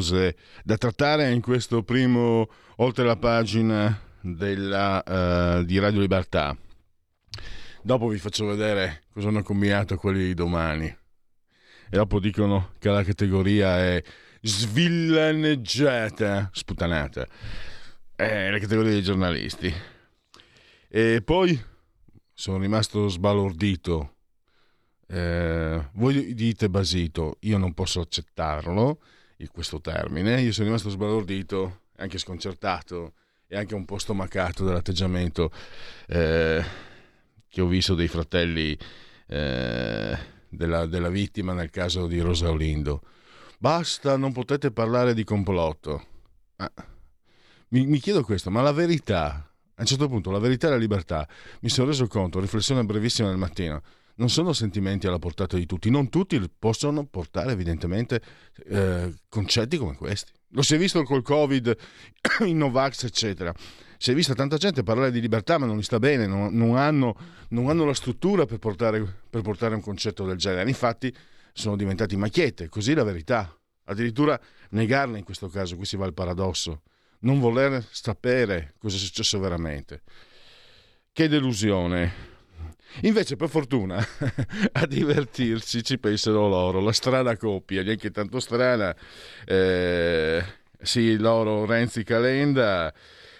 Cose da trattare in questo primo oltre la pagina della, uh, di Radio Libertà. Dopo vi faccio vedere cosa hanno combinato quelli di domani. E dopo dicono che la categoria è svillaneggiata, sputanata. È la categoria dei giornalisti. E poi sono rimasto sbalordito eh, voi dite basito, io non posso accettarlo, questo termine, io sono rimasto sbalordito, anche sconcertato e anche un po' stomacato dall'atteggiamento eh, che ho visto dei fratelli eh, della, della, vittima nel caso di Rosa Olindo. Basta, non potete parlare di complotto. Ah, mi, mi chiedo questo, ma la verità, a un certo punto, la verità e la libertà, mi sono reso conto, riflessione brevissima del mattino, non sono sentimenti alla portata di tutti, non tutti possono portare evidentemente eh, concetti come questi. Lo si è visto col Covid, in Novax, eccetera. Si è vista tanta gente parlare di libertà, ma non gli sta bene, non, non, hanno, non hanno, la struttura per portare, per portare, un concetto del genere. Infatti sono diventati macchiette, così la verità. Addirittura negarla in questo caso, qui si va al paradosso. Non voler sapere cosa è successo veramente. Che delusione. Invece, per fortuna, a divertirsi ci pensano loro, la strana coppia, neanche tanto strana, eh, sì, loro Renzi Calenda.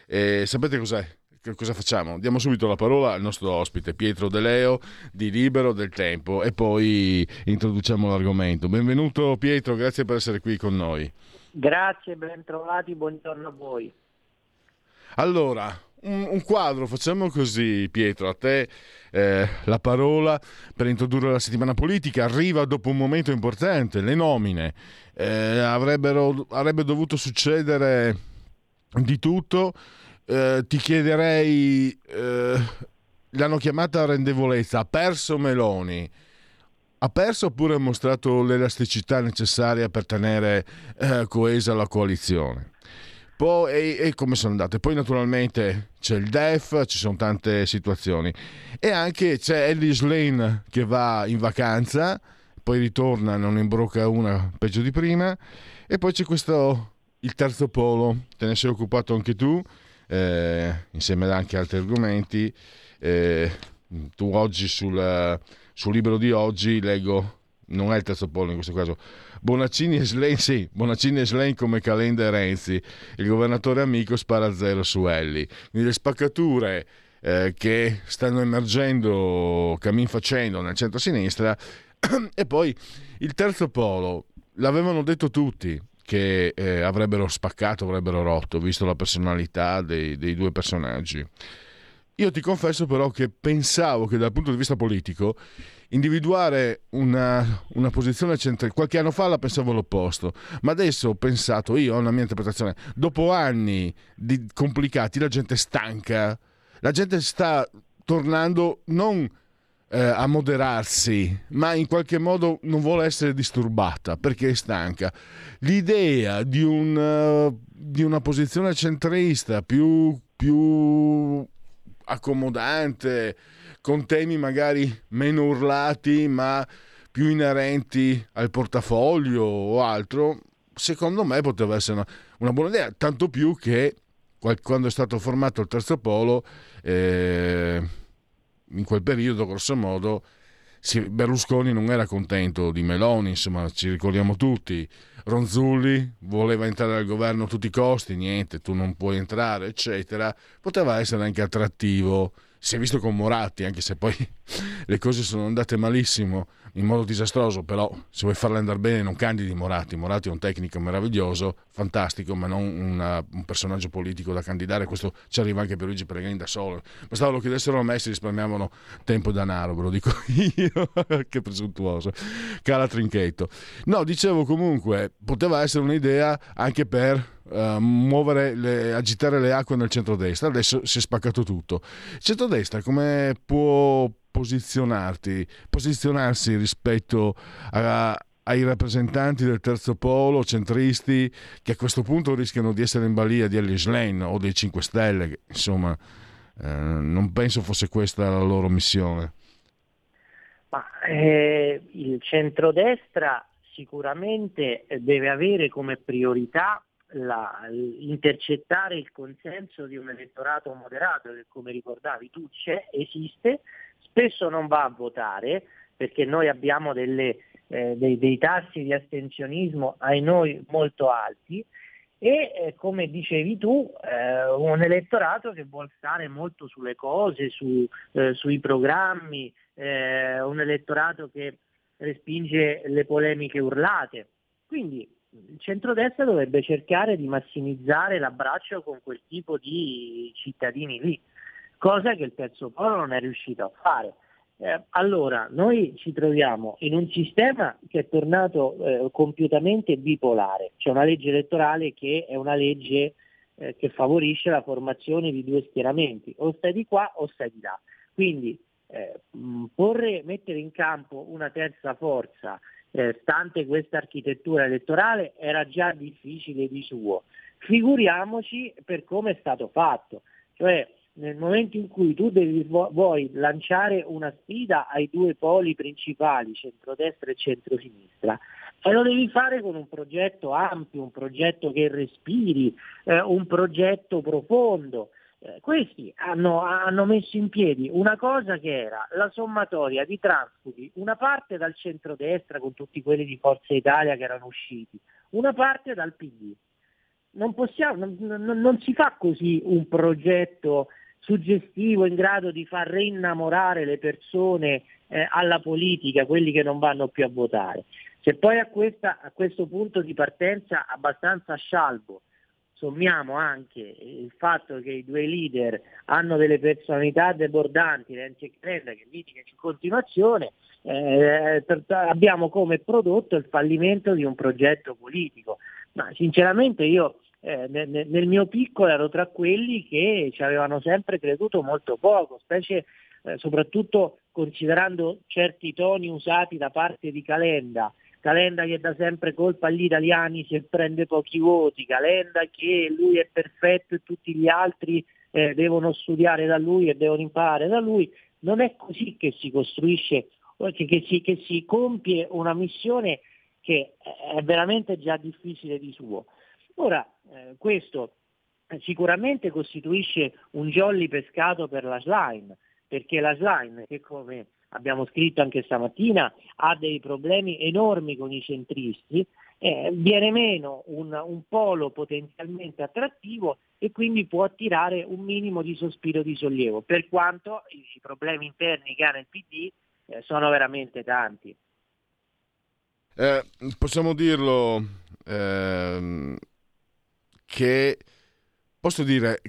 Eh, sapete cos'è? Cosa facciamo? Diamo subito la parola al nostro ospite Pietro De Leo di Libero del Tempo e poi introduciamo l'argomento. Benvenuto Pietro, grazie per essere qui con noi. Grazie, ben trovati, buongiorno a voi. Allora, un, quadro, facciamo così Pietro, a te eh, la parola per introdurre la settimana politica, arriva dopo un momento importante, le nomine, eh, avrebbe dovuto succedere di tutto, eh, ti chiederei, eh, l'hanno chiamata rendevolezza, ha perso Meloni, ha perso oppure ha mostrato l'elasticità necessaria per tenere eh, coesa la coalizione? Poi, e, e, come sono andate. Poi naturalmente c'è il DEF, ci sono tante situazioni. E anche c'è Ellis Lane che va in vacanza, poi ritorna, non imbrocca una peggio di prima. E poi c'è questo, il terzo polo, te ne sei occupato anche tu, eh, insieme ad anche altri argomenti. Eh, tu oggi sul, sul libro di oggi leggo, non è il terzo polo in questo caso, Bonaccini e Slain, sì, Bonaccini e Slain come Calenda e Renzi. Il governatore amico spara zero su Elli. Quindi le spaccature eh, che stanno emergendo cammin facendo nel centro-sinistra. e poi il terzo polo, l'avevano detto tutti che eh, avrebbero spaccato, avrebbero rotto, visto la personalità dei, dei due personaggi. Io ti confesso però che pensavo che dal punto di vista politico individuare una, una posizione centrale. Qualche anno fa la pensavo l'opposto, ma adesso ho pensato, io ho una mia interpretazione, dopo anni di complicati la gente è stanca, la gente sta tornando non eh, a moderarsi, ma in qualche modo non vuole essere disturbata perché è stanca. L'idea di, un, uh, di una posizione centrista più, più accomodante, con temi magari meno urlati ma più inerenti al portafoglio o altro, secondo me poteva essere una, una buona idea, tanto più che quando è stato formato il terzo polo, eh, in quel periodo, grosso modo, Berlusconi non era contento di Meloni, insomma, ci ricordiamo tutti. Ronzulli voleva entrare al governo a tutti i costi, niente, tu non puoi entrare, eccetera. Poteva essere anche attrattivo si è visto con Moratti, anche se poi le cose sono andate malissimo in modo disastroso, però se vuoi farle andare bene non candidi Moratti, Moratti è un tecnico meraviglioso, fantastico, ma non una, un personaggio politico da candidare, questo ci arriva anche per Luigi Pellegrini da solo, bastava lo chiedessero a me si risparmiavano tempo e denaro, ve lo dico io, che presuntuoso, cara Trinchetto. No, dicevo comunque, poteva essere un'idea anche per Uh, muovere le, agitare le acque nel centrodestra adesso si è spaccato tutto centrodestra come può posizionarti, posizionarsi rispetto a, ai rappresentanti del terzo polo, centristi, che a questo punto rischiano di essere in balia di Ellie Schlein o dei 5 Stelle, insomma, eh, non penso fosse questa la loro missione. Ma, eh, il centrodestra sicuramente deve avere come priorità la, intercettare il consenso di un elettorato moderato che come ricordavi tu c'è, esiste, spesso non va a votare perché noi abbiamo delle, eh, dei, dei, tassi di astensionismo ai noi molto alti e eh, come dicevi tu eh, un elettorato che vuole stare molto sulle cose, su, eh, sui programmi, eh, un elettorato che respinge le polemiche urlate. Quindi il centrodestra dovrebbe cercare di massimizzare l'abbraccio con quel tipo di cittadini lì cosa che il terzo polo non è riuscito a fare. Eh, allora, noi ci troviamo in un sistema che è tornato eh, compiutamente bipolare, c'è una legge elettorale che è una legge eh, che favorisce la formazione di due schieramenti, o stai di qua o stai di là. Quindi eh, porre, mettere in campo una terza forza, eh, stante questa architettura elettorale, era già difficile di suo. Figuriamoci per come è stato fatto. Cioè, nel momento in cui tu devi, vuoi lanciare una sfida ai due poli principali, centrodestra e centrosinistra, e lo devi fare con un progetto ampio, un progetto che respiri, eh, un progetto profondo. Eh, questi hanno, hanno, messo in piedi una cosa che era la sommatoria di transfughi, una parte dal centrodestra con tutti quelli di Forza Italia che erano usciti, una parte dal PD. Non, possiamo, non, non, non si fa così un progetto suggestivo in grado di far reinnamorare le persone eh, alla politica, quelli che non vanno più a votare. Se poi a, questa, a questo punto di partenza abbastanza scialbo sommiamo anche il fatto che i due leader hanno delle personalità debordanti, Renzi e Crenda, che litigano in continuazione, eh, abbiamo come prodotto il fallimento di un progetto politico. Ma sinceramente io eh, nel, nel, mio piccolo ero tra quelli che ci avevano sempre creduto molto poco, specie eh, soprattutto considerando certi toni usati da parte di Calenda. Calenda che dà sempre colpa agli italiani se prende pochi voti, Calenda che lui è perfetto e tutti gli altri eh, devono studiare da lui e devono imparare da lui. Non è così che si costruisce, che, che, si, che si compie una missione che è veramente già difficile di suo. Ora, eh, questo sicuramente costituisce un jolly pescato per la slime, perché la slime, che come abbiamo scritto anche stamattina, ha dei problemi enormi con i centristi, eh, viene meno un, un, polo potenzialmente attrattivo e quindi può attirare un minimo di sospiro di sollievo, per quanto i, i problemi interni che ha nel PD eh, sono veramente tanti. Eh, possiamo dirlo, ehm, che posso dire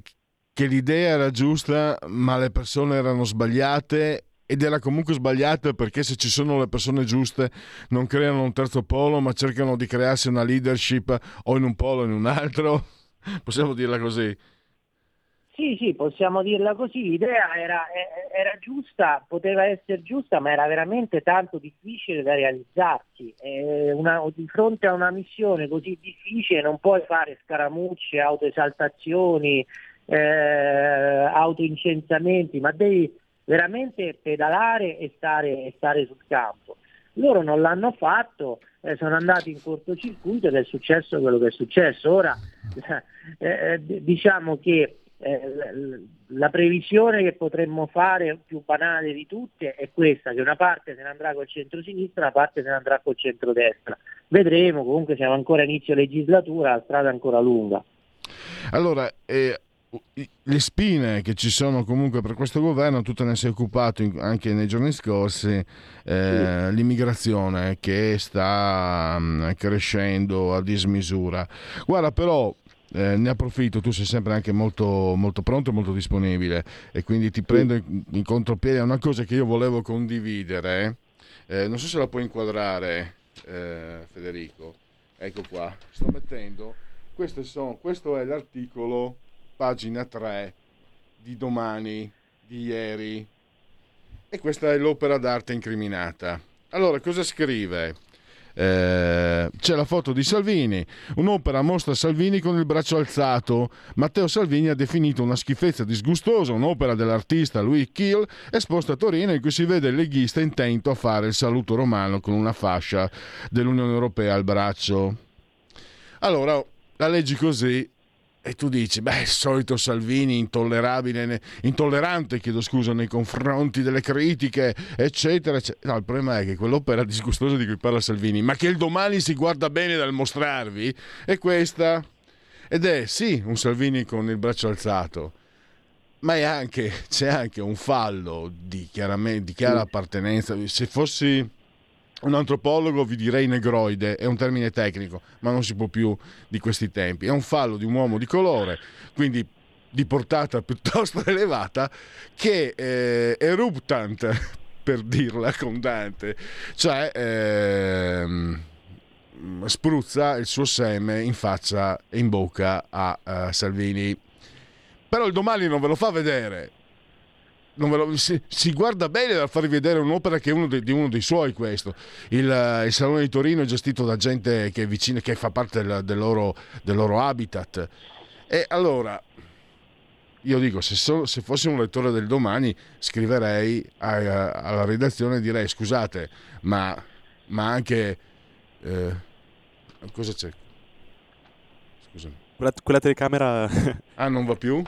che l'idea era giusta ma le persone erano sbagliate ed era comunque sbagliata perché se ci sono le persone giuste non creano un terzo polo ma cercano di crearsi una leadership o in un polo o in un altro. Possiamo dirla così? Sì, sì, possiamo dirla così, l'idea era, era, giusta, poteva essere giusta, ma era veramente tanto difficile da realizzarsi. Una, di fronte a una missione così difficile non puoi fare scaramucce, autoesaltazioni, eh, autoincensamenti, ma devi veramente pedalare e stare, e stare sul campo. Loro non l'hanno fatto, eh, sono andati in cortocircuito ed è successo quello che è successo. Ora eh, diciamo che eh, la previsione che potremmo fare più banale di tutte è questa, che una parte se ne andrà col centro-sinistra, una parte se ne andrà col centro-destra. Vedremo, comunque siamo ancora inizio legislatura, la strada è ancora lunga. Allora, eh, le spine che ci sono comunque per questo governo, tu te ne sei occupato anche nei giorni scorsi, eh, sì. l'immigrazione che sta mm, crescendo a dismisura. Guarda però, eh, ne approfitto, tu sei sempre anche molto, molto pronto e molto disponibile e quindi ti prendo in, in contropiede una cosa che io volevo condividere, eh, non so se la puoi inquadrare eh, Federico, ecco qua, sto mettendo, sono, questo è l'articolo pagina 3 di domani, di ieri. E questa è l'opera d'arte incriminata. Allora, cosa scrive? Eh, c'è la foto di Salvini, un'opera mostra Salvini con il braccio alzato. Matteo Salvini ha definito una schifezza disgustosa un'opera dell'artista Louis Kiel esposta a Torino in cui si vede il leghista intento a fare il saluto romano con una fascia dell'Unione Europea al braccio. Allora, la leggi così e tu dici, beh, il solito Salvini intollerabile, intollerante, chiedo scusa, nei confronti delle critiche, eccetera, eccetera. No, il problema è che quell'opera disgustosa di cui parla Salvini, ma che il domani si guarda bene dal mostrarvi, è questa. Ed è, sì, un Salvini con il braccio alzato, ma anche, c'è anche un fallo di, di chiara appartenenza. Se fossi un antropologo vi direi negroide, è un termine tecnico, ma non si può più di questi tempi. È un fallo di un uomo di colore, quindi di portata piuttosto elevata, che eh, eruptant, per dirla con Dante, cioè eh, spruzza il suo seme in faccia e in bocca a uh, Salvini. Però il domani non ve lo fa vedere, lo, si, si, guarda bene dal farvi vedere un'opera che è uno de, di uno dei suoi questo. Il, eh, il, Salone di Torino è gestito da gente che è vicina, che fa parte del, del, loro, del loro, habitat. E allora, io dico, se, so, se, fossi un lettore del domani, scriverei a, a, alla redazione e direi, scusate, ma, ma anche... Eh, cosa c'è? Scusami. Quella, quella telecamera... ah, non va più?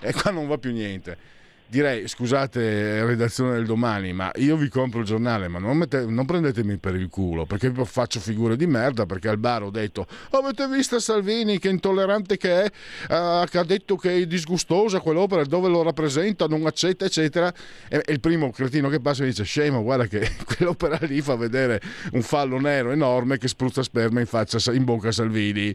E qua non va più niente direi scusate redazione del domani ma io vi compro il giornale ma non, mette, non, prendetemi per il culo perché faccio figure di merda perché al bar ho detto avete visto Salvini che intollerante che è? Uh, che ha detto che è disgustosa quell'opera dove lo rappresenta non accetta eccetera. E, e il primo cretino che passa dice scemo guarda che quell'opera lì fa vedere un fallo nero enorme che spruzza sperma in faccia in bocca a Salvini.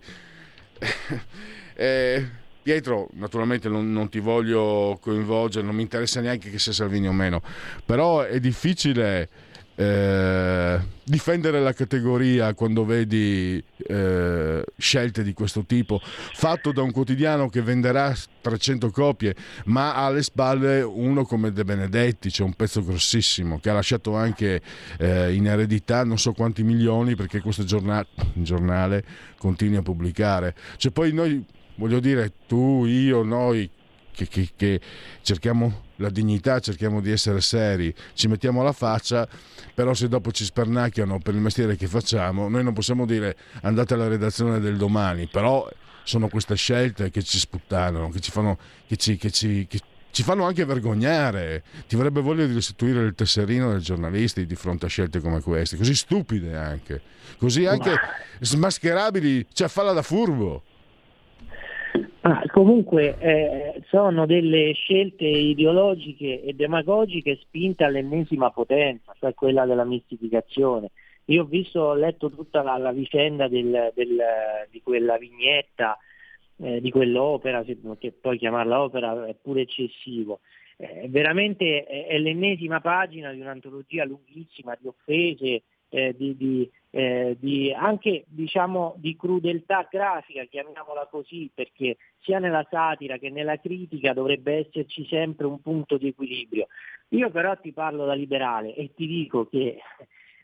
Eh, Pietro, naturalmente non, non, ti voglio coinvolgere, non mi interessa neanche che sia Salvini o meno, però è difficile eh, difendere la categoria quando vedi eh, scelte di questo tipo, fatto da un quotidiano che venderà 300 copie, ma ha alle spalle uno come De Benedetti, c'è cioè un pezzo grossissimo che ha lasciato anche eh, in eredità non so quanti milioni perché questo giornale, giornale continui a pubblicare. Cioè poi noi voglio dire, tu, io, noi che, che, che, cerchiamo la dignità, cerchiamo di essere seri, ci mettiamo la faccia, però se dopo ci spernacchiano per il mestiere che facciamo, noi non possiamo dire andate alla redazione del domani, però sono queste scelte che ci sputtanano, che ci fanno, che ci, che ci, che ci fanno anche vergognare. Ti avrebbe voglia di restituire il tesserino dei giornalisti di fronte a scelte come queste, così stupide anche, così anche smascherabili, cioè falla da furbo. Ah, comunque eh, sono delle scelte ideologiche e demagogiche spinte all'ennesima potenza, cioè quella della mistificazione. Io ho visto, ho letto tutta la, la vicenda del, del, di quella vignetta, eh, di quell'opera, che poi chiamarla opera è pure eccessivo. Eh, veramente è, è l'ennesima pagina di un'antologia lunghissima di offese, eh, di, di, eh, di, anche diciamo, di crudeltà grafica, chiamiamola così, perché sia nella satira che nella critica dovrebbe esserci sempre un punto di equilibrio. Io però ti parlo da liberale e ti dico che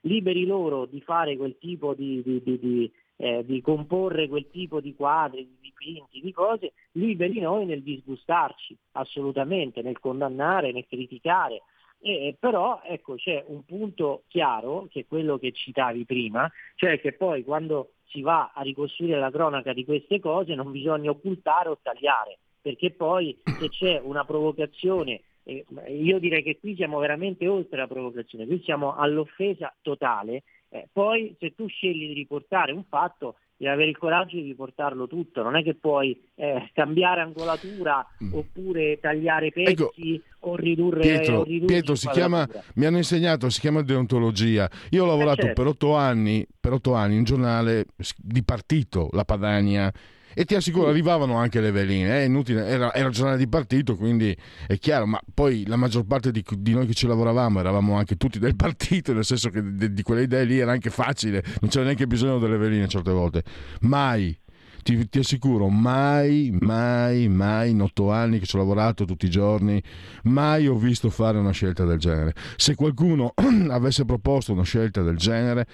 liberi loro di fare quel tipo di, di, eh, di comporre quel tipo di quadri, di dipinti, di cose, liberi noi nel disgustarci, assolutamente, nel condannare, nel criticare, eh, però ecco, c'è un punto chiaro, che è quello che citavi prima, cioè che poi quando si va a ricostruire la cronaca di queste cose non bisogna occultare o tagliare, perché poi se c'è una provocazione, eh, io direi che qui siamo veramente oltre la provocazione, qui siamo all'offesa totale, eh, poi se tu scegli di riportare un fatto devi avere il coraggio di portarlo tutto, non è che puoi eh, cambiare angolatura mm. oppure tagliare pezzi ecco, o ridurre... Pietro, o Pietro si chiama, mi hanno insegnato, si chiama deontologia. Io ho lavorato eh certo. per, otto anni, per otto anni in giornale di partito, La Padania, e ti assicuro arrivavano anche le veline, è inutile, era, era giornale di partito, quindi è chiaro, ma poi la maggior parte di, di, noi che ci lavoravamo eravamo anche tutti del partito, nel senso che di, di quelle idee lì era anche facile, non c'era neanche bisogno delle veline certe volte. Mai ti, ti, assicuro, mai, mai, mai in otto anni che ci ho lavorato tutti i giorni, mai ho visto fare una scelta del genere. Se qualcuno avesse proposto una scelta del genere,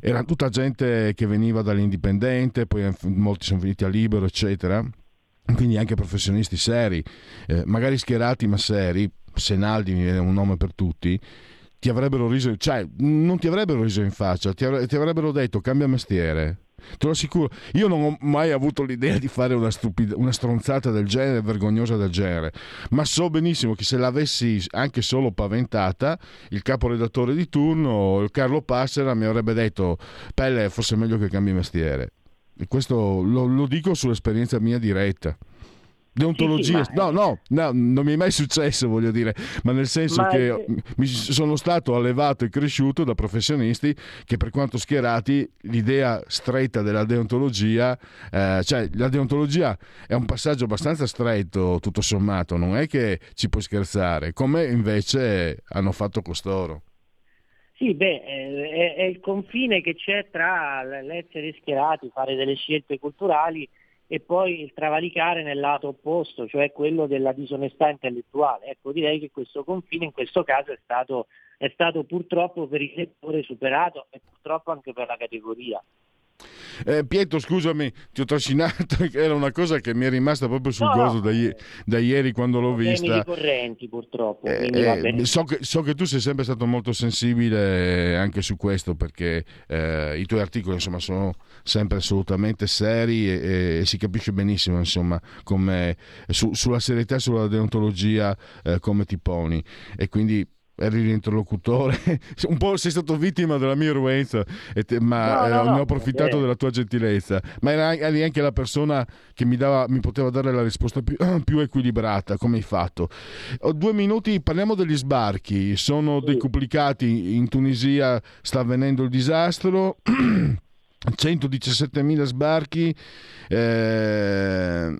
era tutta gente che veniva dall'indipendente, poi molti sono venuti a libero, eccetera. Quindi anche professionisti seri, eh, magari schierati ma seri, Senaldi viene un nome per tutti, ti avrebbero riso, cioè non ti avrebbero riso in faccia, ti, avrebbero detto cambia mestiere, Te lo assicuro, io non ho mai avuto l'idea di fare una, stupida, una stronzata del genere, vergognosa del genere, ma so benissimo che se l'avessi anche solo paventata, il caporedattore di turno, Carlo Passera, mi avrebbe detto, Pelle, forse è meglio che cambi mestiere. E questo lo, lo dico sull'esperienza mia diretta. Deontologia, sì, sì, no, no, no, non mi è mai successo, voglio dire, ma nel senso ma che mi sono stato allevato e cresciuto da professionisti che per quanto schierati l'idea stretta della deontologia, eh, cioè la deontologia è un passaggio abbastanza stretto tutto sommato, non è che ci puoi scherzare, come invece hanno fatto costoro. Sì, beh, è, è il confine che c'è tra l'essere schierati, fare delle scelte culturali e poi il travalicare nel lato opposto, cioè quello della disonestà intellettuale. Ecco, direi che questo confine in questo caso è stato, è stato purtroppo per il settore superato e purtroppo anche per la categoria. Eh, Pietro, scusami, ti ho trascinato, era una cosa che mi è rimasta proprio sul no, no, da, i- da, ieri quando l'ho vista. ricorrenti purtroppo. Eh, eh, so, che, so, che, tu sei sempre stato molto sensibile anche su questo perché eh, i tuoi articoli insomma, sono sempre assolutamente seri e, e, si capisce benissimo insomma, come, su, sulla serietà e sulla deontologia eh, come ti poni e quindi eri l'interlocutore, un po' sei stato vittima della mia irruenza, te, ma no, no, eh, ne ho approfittato della tua gentilezza, ma eri anche la persona che mi, dava, mi poteva dare la risposta più, più, equilibrata, come hai fatto. Ho due minuti, parliamo degli sbarchi, sono sì. decuplicati, in Tunisia sta avvenendo il disastro. 117.000 sbarchi, eh,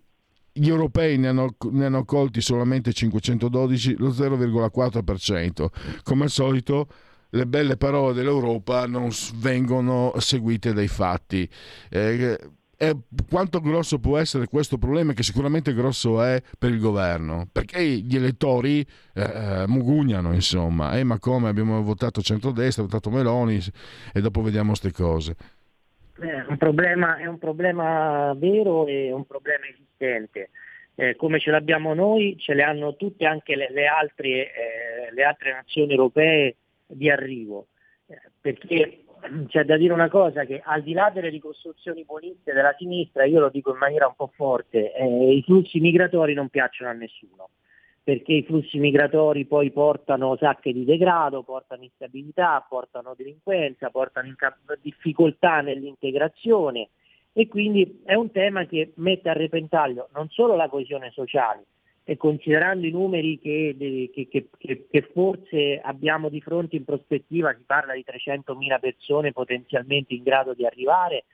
gli europei ne hanno, ne hanno accolti solamente 512, lo 0,4%. Come al solito le belle parole dell'Europa non vengono seguite dai fatti. Eh, eh, quanto grosso può essere questo problema, che sicuramente grosso è per il governo, perché gli elettori eh, eh mugugnano, insomma, eh, ma come abbiamo votato centrodestra, votato Meloni e dopo vediamo queste cose. È un, problema, è un problema vero e un problema esistente. Eh, come ce l'abbiamo noi, ce le hanno tutte anche le, le, altre, eh, le altre, nazioni europee di arrivo. Eh, perché c'è da dire una cosa, che al di là delle ricostruzioni politiche della sinistra, io lo dico in maniera un po' forte, eh, i flussi migratori non piacciono a nessuno perché i flussi migratori poi portano sacche di degrado, portano instabilità, portano delinquenza, portano difficoltà nell'integrazione e quindi è un tema che mette a repentaglio non solo la coesione sociale, e considerando i numeri che, che, che, che, forse abbiamo di fronte in prospettiva, si parla di 300.000 persone potenzialmente in grado di arrivare,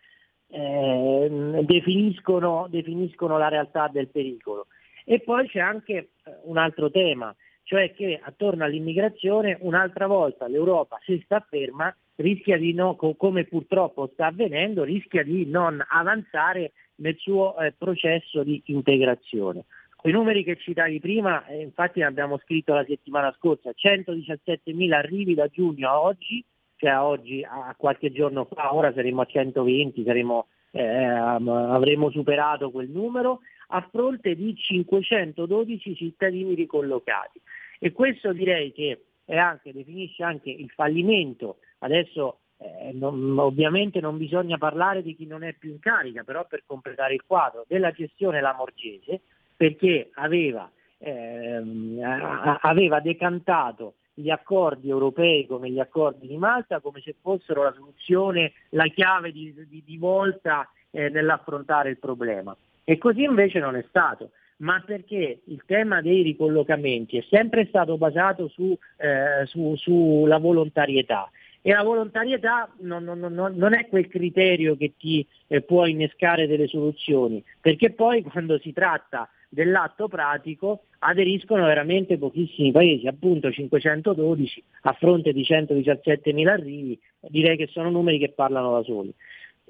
eh, definiscono, definiscono la realtà del pericolo. E poi c'è anche eh, un altro tema, cioè che attorno all'immigrazione un'altra volta l'Europa, se sta ferma, rischia di no, come purtroppo sta avvenendo, rischia di non avanzare nel suo eh, processo di integrazione. I numeri che citavi prima, eh, infatti ne abbiamo scritto la settimana scorsa, 117.000 arrivi da giugno a oggi, cioè a oggi a qualche giorno fa, ora saremo a 120, saremo, eh, avremo superato quel numro, a fronte di 512 cittadini ricollocati. E questo direi che anche, definisce anche il fallimento, adesso eh, non, ovviamente non bisogna parlare di chi non è più in carica, però per completare il quadro, della gestione Lamorgese, perché aveva, ehm, aveva decantato gli accordi europei come gli accordi di Malta come se fossero la soluzione, la chiave di, di, di volta eh, nell'affrontare il problema. E così invece non è stato. Ma perché il tema dei ricollocamenti è sempre stato basato su, eh, su, sulla volontarietà. E la volontarietà non, non, non, non, è quel criterio che ti eh, può innescare delle soluzioni, perché poi quando si tratta dell'atto pratico aderiscono veramente pochissimi paesi, appunto 512 a fronte di 117.000 arrivi, direi che sono numeri che parlano da soli.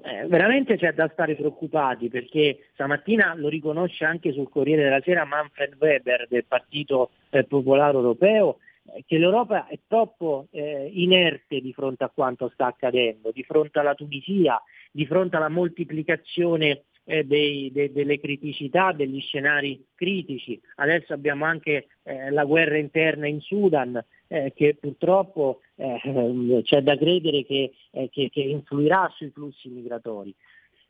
Eh, veramente c'è da stare preoccupati perché stamattina lo riconosce anche sul Corriere della Sera Manfred Weber del Partito eh, Popolare Europeo eh, che l'Europa è troppo eh, inerte di fronte a quanto sta accadendo, di fronte alla Tunisia, di fronte alla moltiplicazione eh, dei, de, delle criticità, degli scenari critici. Adesso abbiamo anche eh, la guerra interna in Sudan eh, che purtroppo eh, c'è da credere che, eh, che, che, influirà sui flussi migratori.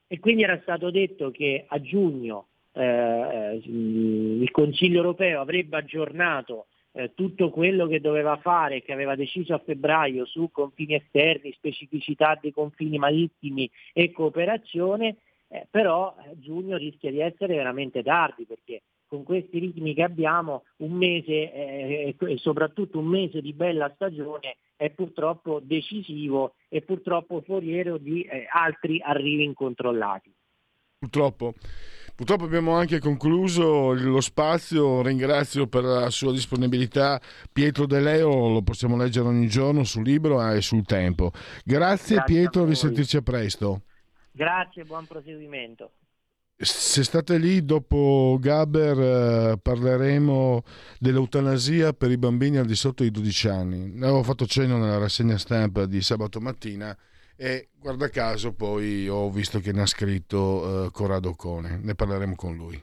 E quindi era stato detto che a giugno eh, il Consiglio europeo avrebbe aggiornato eh, tutto quello che doveva fare, che aveva deciso a febbraio su confini esterni, specificità dei confini marittimi e cooperazione, eh, però eh, giugno rischia di essere veramente tardi perché con questi ritmi che abbiamo un mese eh, e soprattutto un mese di bella stagione è purtroppo decisivo e purtroppo foriero di eh, altri arrivi incontrollati. Purtroppo. Purtroppo abbiamo anche concluso lo spazio, ringrazio per la sua disponibilità Pietro De Leo, lo possiamo leggere ogni giorno sul libro e sul tempo. Grazie, Grazie Pietro, risentirci a presto. Grazie, buon proseguimento. Se state lì, dopo Gaber eh, parleremo dell'eutanasia per i bambini al di sotto dei 12 anni. Ne avevo fatto cenno nella rassegna stampa di sabato mattina e guarda caso poi ho visto che ne ha scritto eh, Corrado Cone. Ne parleremo con lui.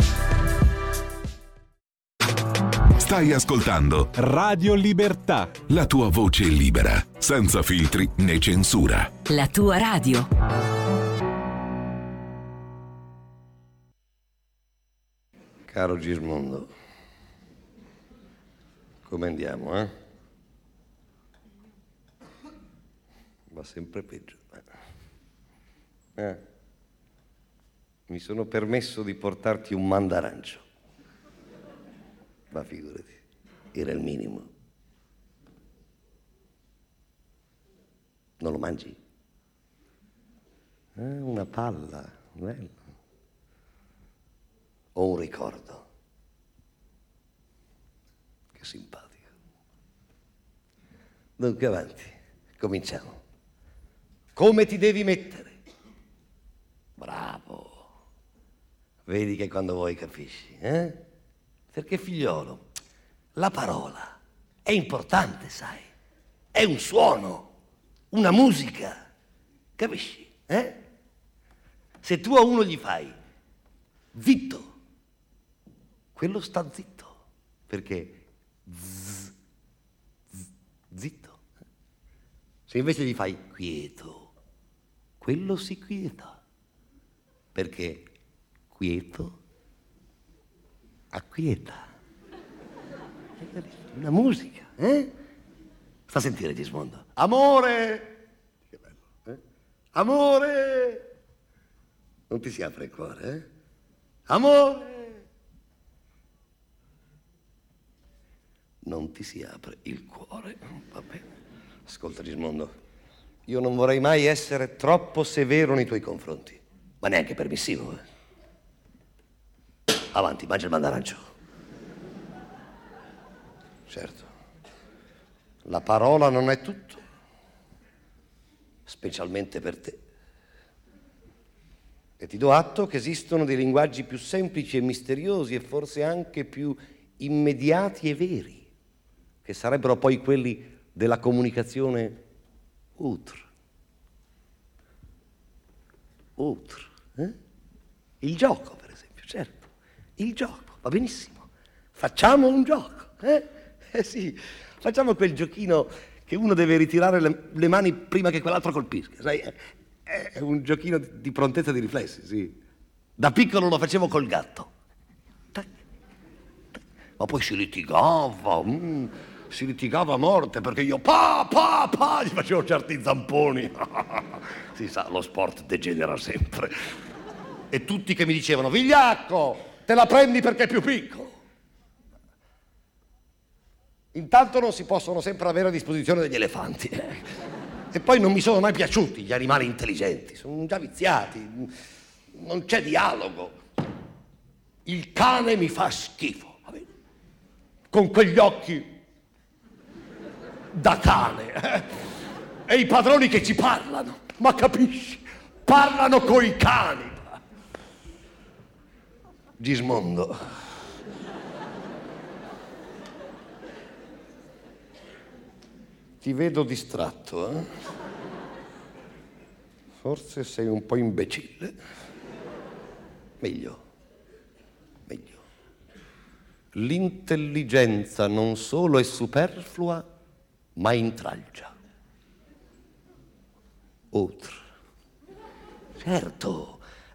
Stai ascoltando Radio Libertà. La tua voce libera, senza filtri né censura. La tua radio. Caro Gismondo, come andiamo, eh? Va sempre peggio. Eh. Mi sono permesso di portarti un mandarancio. Ma figurati, era il minimo. Non lo mangi? Eh, una palla, bello. O un ricordo. Che simpatico. Dunque avanti, cominciamo. Come ti devi mettere? Bravo. Vedi che quando vuoi capisci, eh? Perché figliolo, la parola è importante, sai? È un suono, una musica. Capisci? Eh? Se tu a uno gli fai zitto, quello sta zitto, perché z, z, zitto. Se invece gli fai quieto, quello si quieta, perché quieto acquieta. Una musica, eh? Sta a sentire Gismondo. Amore! Che bello, eh? Amore! Non ti si apre il cuore, eh? Amore! Non ti si apre il cuore. Va bene. Ascolta Gismondo, io non vorrei mai essere troppo severo nei tuoi confronti, ma neanche permissivo, eh? Avanti, mangia il mandarancio. Certo. La parola non è tutto, specialmente per te. E ti do atto che esistono dei linguaggi più semplici e misteriosi e forse anche più immediati e veri, che sarebbero poi quelli della comunicazione outre. Outre. Eh? Il gioco, per esempio, certo. Il gioco, va benissimo. Facciamo un gioco, eh? Eh sì, facciamo quel giochino che uno deve ritirare le, le mani prima che quell'altro colpisca, sai? È un giochino di prontezza di riflessi, sì. Da piccolo lo facevo col gatto. Ma poi si litigava, mm, si litigava a morte perché io pa, pa, pa, gli facevo certi zamponi. si sa, lo sport degenera sempre. E tutti che mi dicevano, Vigliacco, te la prendi perché è più piccolo. Intanto non si possono sempre avere a disposizione degli elefanti. E poi non mi sono mai piaciuti gli animali intelligenti, sono già viziati, non c'è dialogo. Il cane mi fa schifo, con quegli occhi da cane. Eh? E i padroni che ci parlano, ma capisci? Parlano coi cani. Gismondo. Ti vedo distratto, eh? Forse sei un po' imbecille. Meglio, meglio. L'intelligenza non solo è superflua, ma intralcia. Outre. Certo,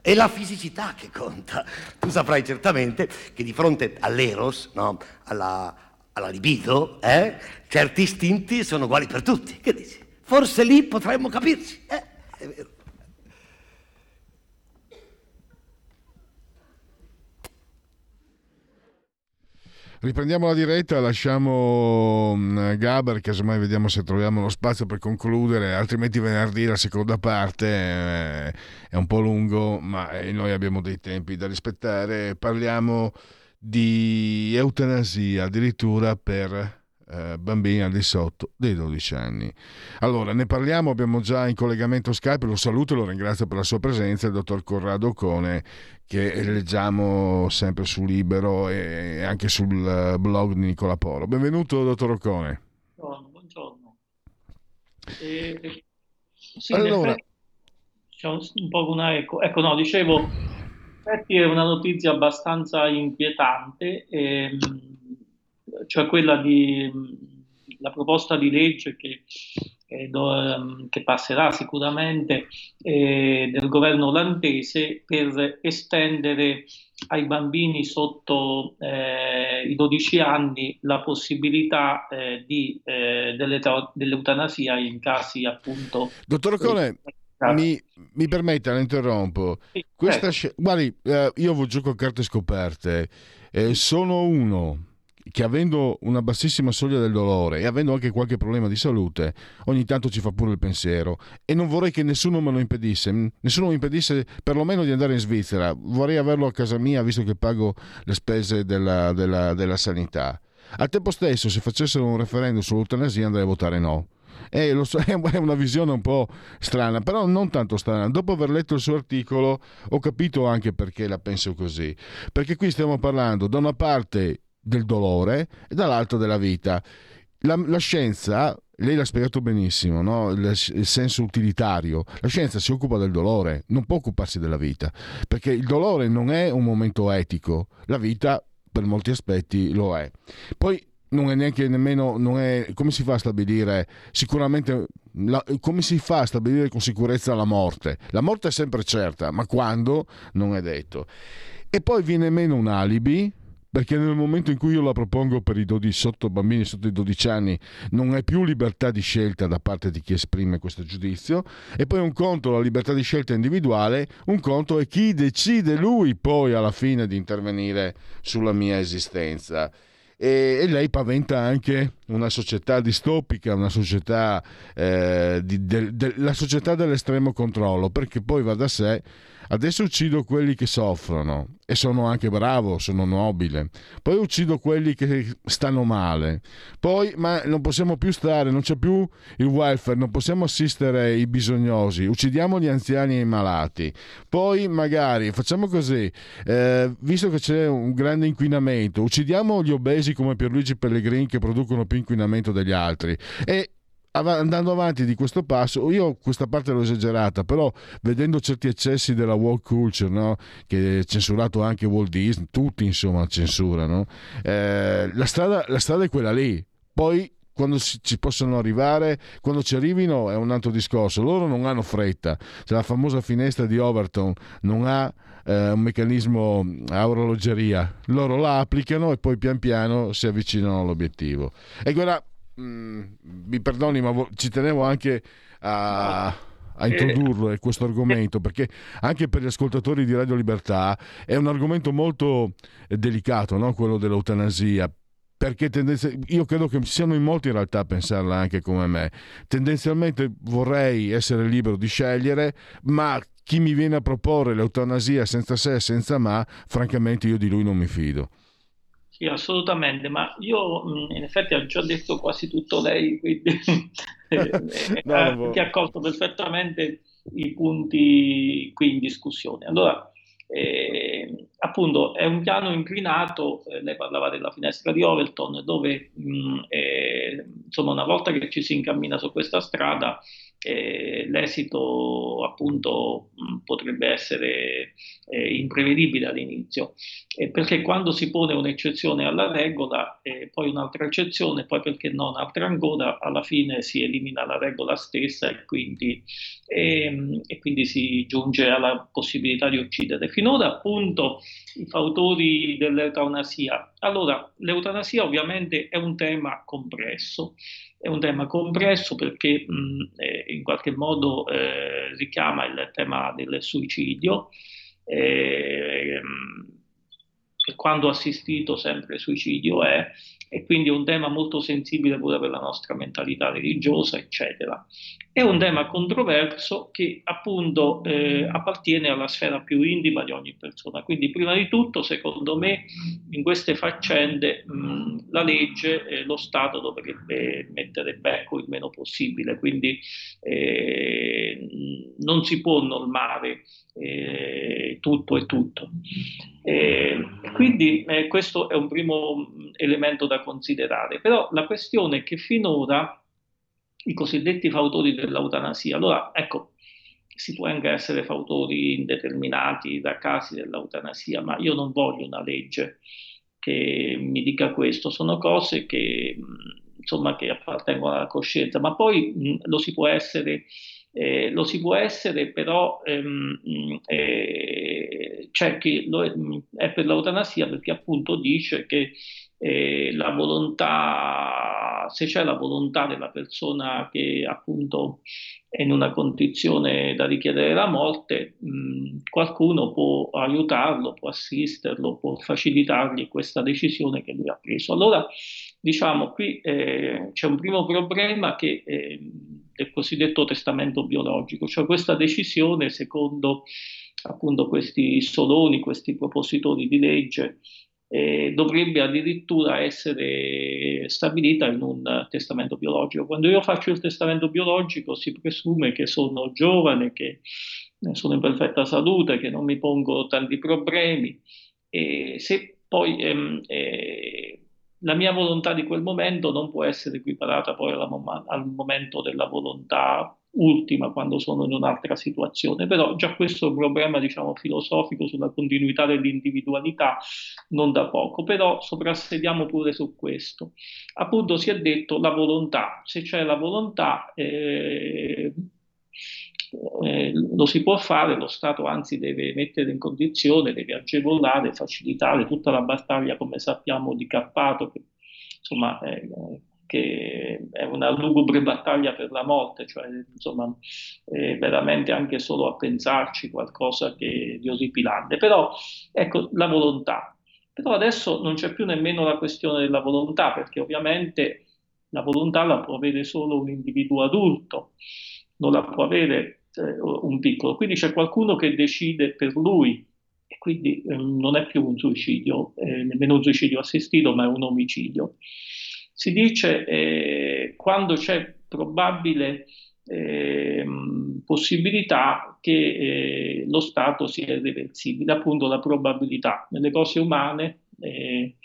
è la fisicità che conta. Tu saprai certamente che di fronte all'eros, no? alla, alla libido, eh? certi istinti sono uguali per tutti. Che dici? Forse lì potremmo capirci. Eh? È vero. Riprendiamo la diretta, lasciamo mm, Gaber, casomai vediamo se troviamo lo spazio per concludere, altrimenti venerdì la seconda parte eh, è un po' lungo, ma eh, noi abbiamo dei tempi da rispettare. Parliamo di eutanasia addirittura per eh, bambini al di sotto dei 12 anni. Allora, ne parliamo, abbiamo già in collegamento Skype, lo saluto e lo ringrazio per la sua presenza, il dottor Corrado Cone, che leggiamo sempre su Libero e anche sul blog di Nicola Polo. Benvenuto, dottor Ocone. Buongiorno. buongiorno. E, sì, allora, c'è un, un po' una eco. Ecco, no, dicevo, in effetti è una notizia abbastanza inquietante. E, cioè quella di la proposta di legge che, do, che passerà sicuramente eh, del governo olandese per estendere ai bambini sotto eh, i 12 anni la possibilità eh, di, eh, dell'eutanasia in casi appunto... Dottor Cone, mi, mi permetta, la interrompo. Sì, Questa certo. sc- guardi, eh, io gioco a carte scoperte. Eh, sono uno che avendo una bassissima soglia del dolore e avendo anche qualche problema di salute, ogni tanto ci fa pure il pensiero e non vorrei che nessuno me lo impedisse, nessuno mi impedisse perlomeno di andare in Svizzera, vorrei averlo a casa mia visto che pago le spese della, della, della sanità. Al tempo stesso, se facessero un referendum sull'eutanasia andrei a votare no. Eh, so, è una visione un po' strana, però non tanto strana. Dopo aver letto il suo articolo ho capito anche perché la penso così. Perché qui stiamo parlando da una parte del dolore e dall'altro della vita. La, la scienza, lei l'ha spiegato benissimo, no? il, il, senso utilitario, la scienza si occupa del dolore, non può occuparsi della vita, perché il dolore non è un momento etico, la vita per molti aspetti lo è. Poi non è neanche nemmeno, è, come si fa a stabilire sicuramente, la, come si fa a stabilire con sicurezza la morte? La morte è sempre certa, ma quando non è detto. E poi viene meno un alibi, perché nel momento in cui io la propongo per i 12, sotto bambini sotto i 12 anni non è più libertà di scelta da parte di chi esprime questo giudizio e poi un conto la libertà di scelta individuale, un conto è chi decide lui poi alla fine di intervenire sulla mia esistenza. E, lei paventa anche una società distopica, una società, eh, di, de, de, la società dell'estremo controllo, perché poi va da sé Adesso uccido quelli che soffrono e sono anche bravo, sono nobile. Poi uccido quelli che stanno male. Poi, ma non possiamo più stare, non c'è più il welfare, non possiamo assistere i bisognosi. Uccidiamo gli anziani e i malati. Poi, magari, facciamo così, eh, visto che c'è un grande inquinamento, uccidiamo gli obesi come Pierluigi Pellegrini che producono più inquinamento degli altri. E andando avanti di questo passo, io questa parte l'ho esagerata, però vedendo certi eccessi della woke culture, no? che è censurato anche Walt Disney, tutti insomma censurano, eh, la, strada, la strada è quella lì. Poi quando ci possono arrivare, quando ci arrivino è un altro discorso. Loro non hanno fretta. Se la famosa finestra di Overton non ha eh, un meccanismo a orologeria, loro la applicano e poi pian piano si avvicinano all'obiettivo. E guarda, mh, mm, mi perdoni, ma vo- ci tenevo anche a a introdurlo eh, questo argomento perché anche per gli ascoltatori di Radio Libertà è un argomento molto delicato, no? quello dell'eutanasia, perché tendenzi- io credo che siano in molti in realtà a pensarla anche come me. Tendenzialmente vorrei essere libero di scegliere, ma chi mi viene a proporre l'eutanasia senza se e senza ma, francamente io di lui non mi fido. Sì, assolutamente, ma io in effetti ho già detto quasi tutto lei, quindi eh, no, ti ha colto perfettamente i punti qui in discussione. Allora, eh, appunto è un piano inclinato, eh, lei parlava della finestra di Overton, dove mh, eh, insomma una volta che ci si incammina su questa strada eh, l'esito appunto mh, potrebbe essere eh, imprevedibile all'inizio, eh, perché quando si pone un'eccezione alla regola, poi un'altra eccezione, poi perché no un'altra ancora, alla fine si elimina la regola stessa e quindi, ehm, e quindi si giunge alla possibilità di uccidere. Finora appunto i fautori dell'eutanasia. Allora, l'eutanasia ovviamente è un tema complesso è un tema complesso perché mh, eh, in qualche modo eh, richiama il tema del suicidio. Eh, quando assistito sempre suicidio è, e quindi è un tema molto sensibile pure per la nostra mentalità religiosa, eccetera. È un tema controverso che appunto eh, appartiene alla sfera più intima di ogni persona. Quindi, prima di tutto, secondo me, in queste faccende mh, la legge, eh, lo Stato dovrebbe mettere becco il meno possibile. Quindi eh, non si può normare eh, tutto e tutto. Eh, quindi eh, questo è un primo elemento da considerare. Però la questione è che finora i cosiddetti fautori dell'eutanasia. Allora, ecco, si può anche essere fautori indeterminati da casi dell'eutanasia, ma io non voglio una legge che mi dica questo, sono cose che, insomma, che appartengono alla coscienza, ma poi mh, lo si può essere, eh, lo si può essere però ehm, eh, c'è chi lo è, è per l'eutanasia perché appunto dice che eh, la volontà, se c'è la volontà della persona che appunto è in una condizione da richiedere la morte, mh, qualcuno può aiutarlo, può assisterlo, può facilitargli questa decisione che lui ha preso. Allora, diciamo, qui eh, c'è un primo problema che è del cosiddetto testamento biologico, cioè questa decisione secondo appunto questi soloni, questi propositori di legge, eh, dovrebbe addirittura essere stabilita in un testamento biologico. Quando io faccio il testamento biologico si presume che sono giovane, che sono in perfetta salute, che non mi pongo tanti problemi e se poi ehm, eh, la mia volontà di quel momento non può essere equiparata poi alla, al momento della volontà ultima quando sono in un'altra situazione, però già questo è un problema diciamo filosofico sulla continuità dell'individualità non da poco, però soprassediamo pure su questo. Appunto si è detto la volontà, se c'è la volontà eh, eh, lo si può fare, lo Stato anzi deve mettere in condizione, deve agevolare, facilitare tutta la battaglia come sappiamo di Cappato, che insomma eh, che è una lugubre battaglia per la morte, cioè insomma è veramente anche solo a pensarci qualcosa che, di orripilante. Però ecco la volontà. Però adesso non c'è più nemmeno la questione della volontà, perché ovviamente la volontà la può avere solo un individuo adulto, non la può avere eh, un piccolo. Quindi c'è qualcuno che decide per lui e quindi eh, non è più un suicidio, eh, nemmeno un suicidio assistito, ma è un omicidio si dice eh, quando c'è probabile eh, possibilità che eh, lo stato sia irreversibile, appunto la probabilità. Nelle cose umane eh,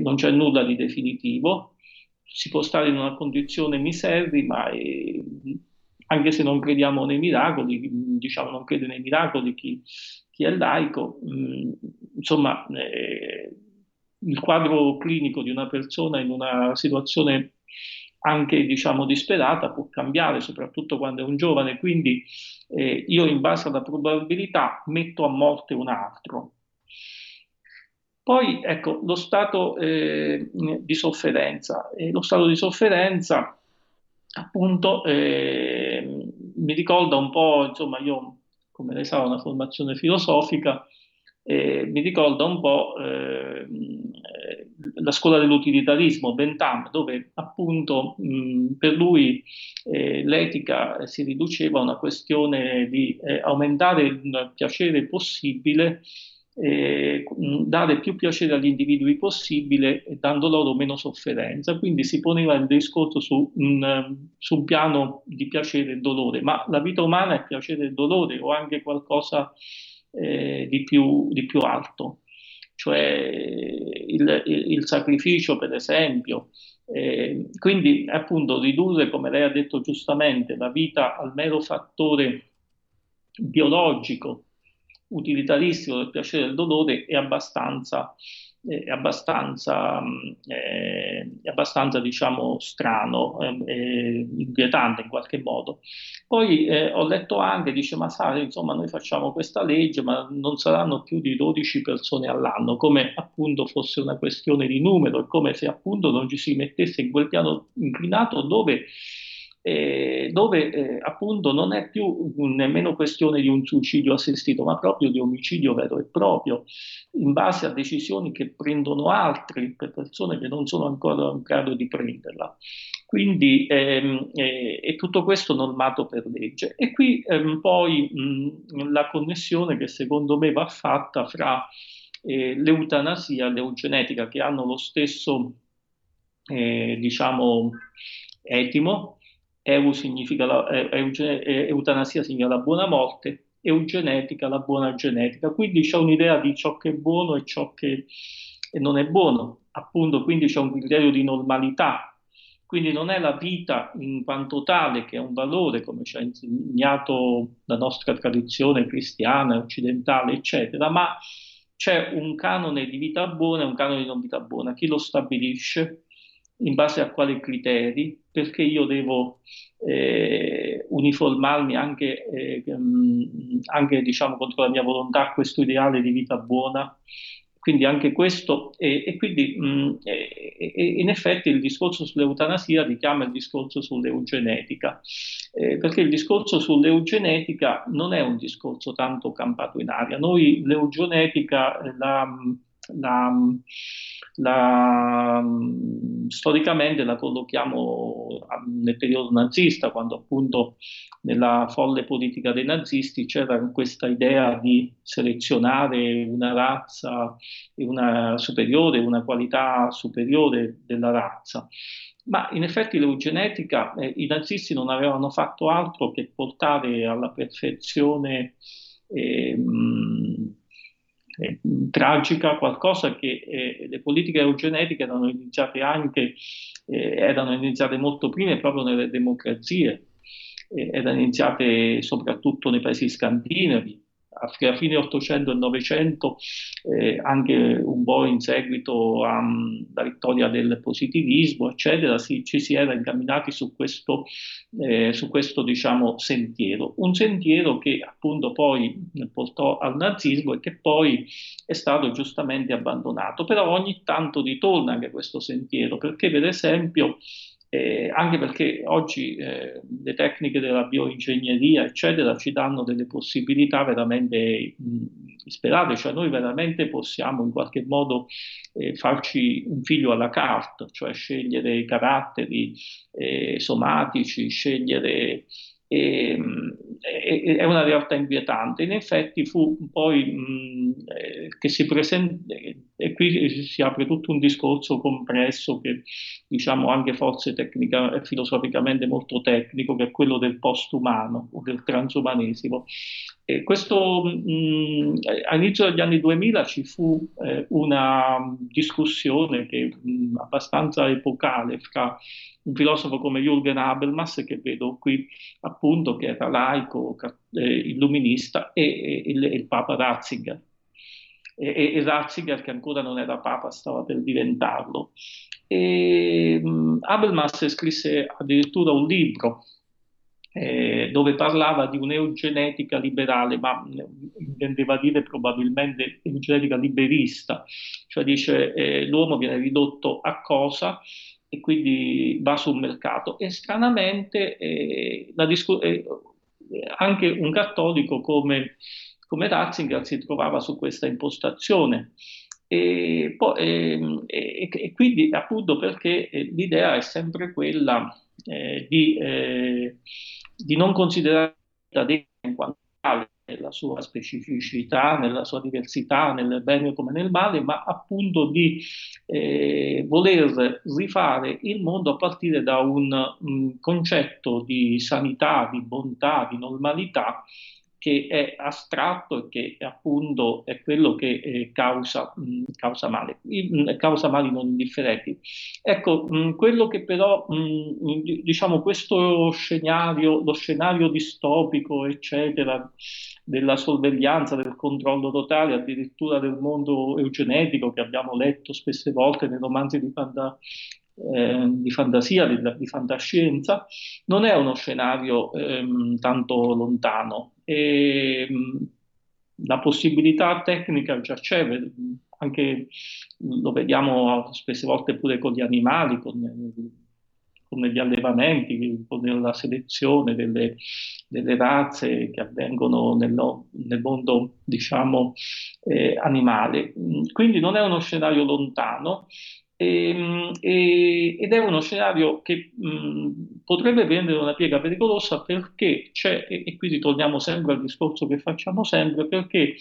non c'è nulla di definitivo, si può stare in una condizione miserrima e anche se non crediamo nei miracoli, diciamo non crede nei miracoli chi, chi è laico, mm, insomma eh, il quadro clinico di una persona in una situazione anche diciamo disperata può cambiare, soprattutto quando è un giovane, quindi eh, io in base alla probabilità metto a morte un altro. Poi ecco lo stato eh, di sofferenza. E lo stato di sofferenza appunto eh, mi ricorda un po', insomma io come lei sa ho una formazione filosofica, eh, mi ricorda un po' eh, la scuola dell'utilitarismo, Bentham, dove appunto mh, per lui eh, l'etica si riduceva a una questione di eh, aumentare il piacere possibile, eh, dare più piacere agli individui possibile dando loro meno sofferenza. Quindi si poneva il discorso su un, su un piano di piacere e dolore, ma la vita umana è piacere e dolore o anche qualcosa eh, di, più, di più alto cioè il, il, il sacrificio per esempio. Eh, quindi appunto ridurre, come lei ha detto giustamente, la vita al mero fattore biologico, utilitaristico del piacere e del dolore è abbastanza è abbastanza, eh, è abbastanza diciamo, strano, eh, inquietante in qualche modo. Poi eh, ho letto anche, dice, ma sai, insomma, noi facciamo questa legge, ma non saranno più di 12 persone all'anno, come appunto fosse una questione di numero, come se appunto non ci si mettesse in quel piano inclinato dove eh, dove eh, appunto non è più nemmeno questione di un suicidio assistito, ma proprio di omicidio vero e proprio, in base a decisioni che prendono altri per persone che non sono ancora in grado di prenderla. Quindi ehm, eh, è tutto questo normato per legge. E qui ehm, poi mh, la connessione che secondo me va fatta fra eh, l'eutanasia e l'eugenetica, che hanno lo stesso, eh, diciamo, etimo, EU significa la, eutanasia significa la buona morte, eugenetica la buona genetica. Quindi c'è un'idea di ciò che è buono e ciò che non è buono, appunto, quindi c'è un criterio di normalità. Quindi non è la vita in quanto tale che è un valore, come ci ha insegnato la nostra tradizione cristiana, occidentale, eccetera, ma c'è un canone di vita buona e un canone di non vita buona. Chi lo stabilisce? In base a quali criteri, perché io devo eh, uniformarmi anche, eh, anche diciamo, contro la mia volontà a questo ideale di vita buona. Quindi anche questo, e, e quindi mh, e, e in effetti il discorso sull'eutanasia richiama il discorso sull'eugenetica, eh, perché il discorso sull'eugenetica non è un discorso tanto campato in aria. Noi l'eugenetica la, la la, storicamente la collochiamo nel periodo nazista, quando appunto nella folle politica dei nazisti c'era questa idea di selezionare una razza una superiore, una qualità superiore della razza. Ma in effetti l'eugenetica, eh, i nazisti non avevano fatto altro che portare alla perfezione eh, eh, tragica, qualcosa che eh, le politiche eugenetiche erano iniziate anche, eh, erano iniziate molto prima proprio nelle democrazie, eh, erano iniziate soprattutto nei paesi scandinavi, a fine 800 e 900, eh, anche un po' in seguito alla vittoria del positivismo, eccetera, si, ci si era incamminati su questo, eh, su questo diciamo, sentiero. Un sentiero che appunto poi portò al nazismo e che poi è stato giustamente abbandonato. Però ogni tanto ritorna anche questo sentiero, perché per esempio eh, anche perché oggi eh, le tecniche della bioingegneria, eccetera, ci danno delle possibilità veramente disperate, cioè noi veramente possiamo in qualche modo eh, farci un figlio alla carta, cioè scegliere i caratteri eh, somatici, scegliere e, e, è una realtà inquietante. In effetti fu poi mh, eh, che si presente, e qui si apre tutto un discorso complesso che diciamo anche forse tecnica, e filosoficamente molto tecnico, che è quello del post-umano o del transumanesimo. E questo, mh, all'inizio degli anni 2000 ci fu eh, una discussione che, mh, abbastanza epocale fra un filosofo come Jürgen Habermas, che vedo qui appunto, che era laico, eh, illuminista, e, e, il, il Papa Ratzinger e, e Ratzinger che ancora non era papa stava per diventarlo. E, um, Habermas scrisse addirittura un libro eh, dove parlava di un'eugenetica liberale, ma intendeva dire probabilmente eugenetica liberista, cioè dice eh, l'uomo viene ridotto a cosa e quindi va sul mercato. E stranamente eh, discu- eh, anche un cattolico come come Ratzinger si trovava su questa impostazione. E, poi, e, e, e quindi appunto perché eh, l'idea è sempre quella eh, di, eh, di, non considerare la dea in quanto tale nella sua specificità, nella sua diversità, nel bene come nel male, ma appunto di eh, voler rifare il mondo a partire da un, un concetto di sanità, di bontà, di normalità che è astratto e che appunto è quello che eh, causa, mh, causa, male, mh, causa mali non indifferenti. Ecco, mh, quello che però, diciamo, questo scenario, lo scenario distopico, eccetera, della sorveglianza, del controllo totale, addirittura del mondo eugenetico che abbiamo letto spesse volte nei romanzi di, fanta, eh, di fantasia, di, di, fantascienza, non è uno scenario ehm, tanto lontano. E, la possibilità tecnica già c'è, anche lo vediamo spesse volte pure con gli animali, con, con gli allevamenti, con la selezione delle, delle razze che avvengono nel, nel mondo diciamo, eh, animale. Quindi non è uno scenario lontano, e, ehm, e, ed è uno scenario che mh, potrebbe prendere una piega pericolosa perché c'è, e, e qui ritorniamo sempre al discorso che facciamo sempre, perché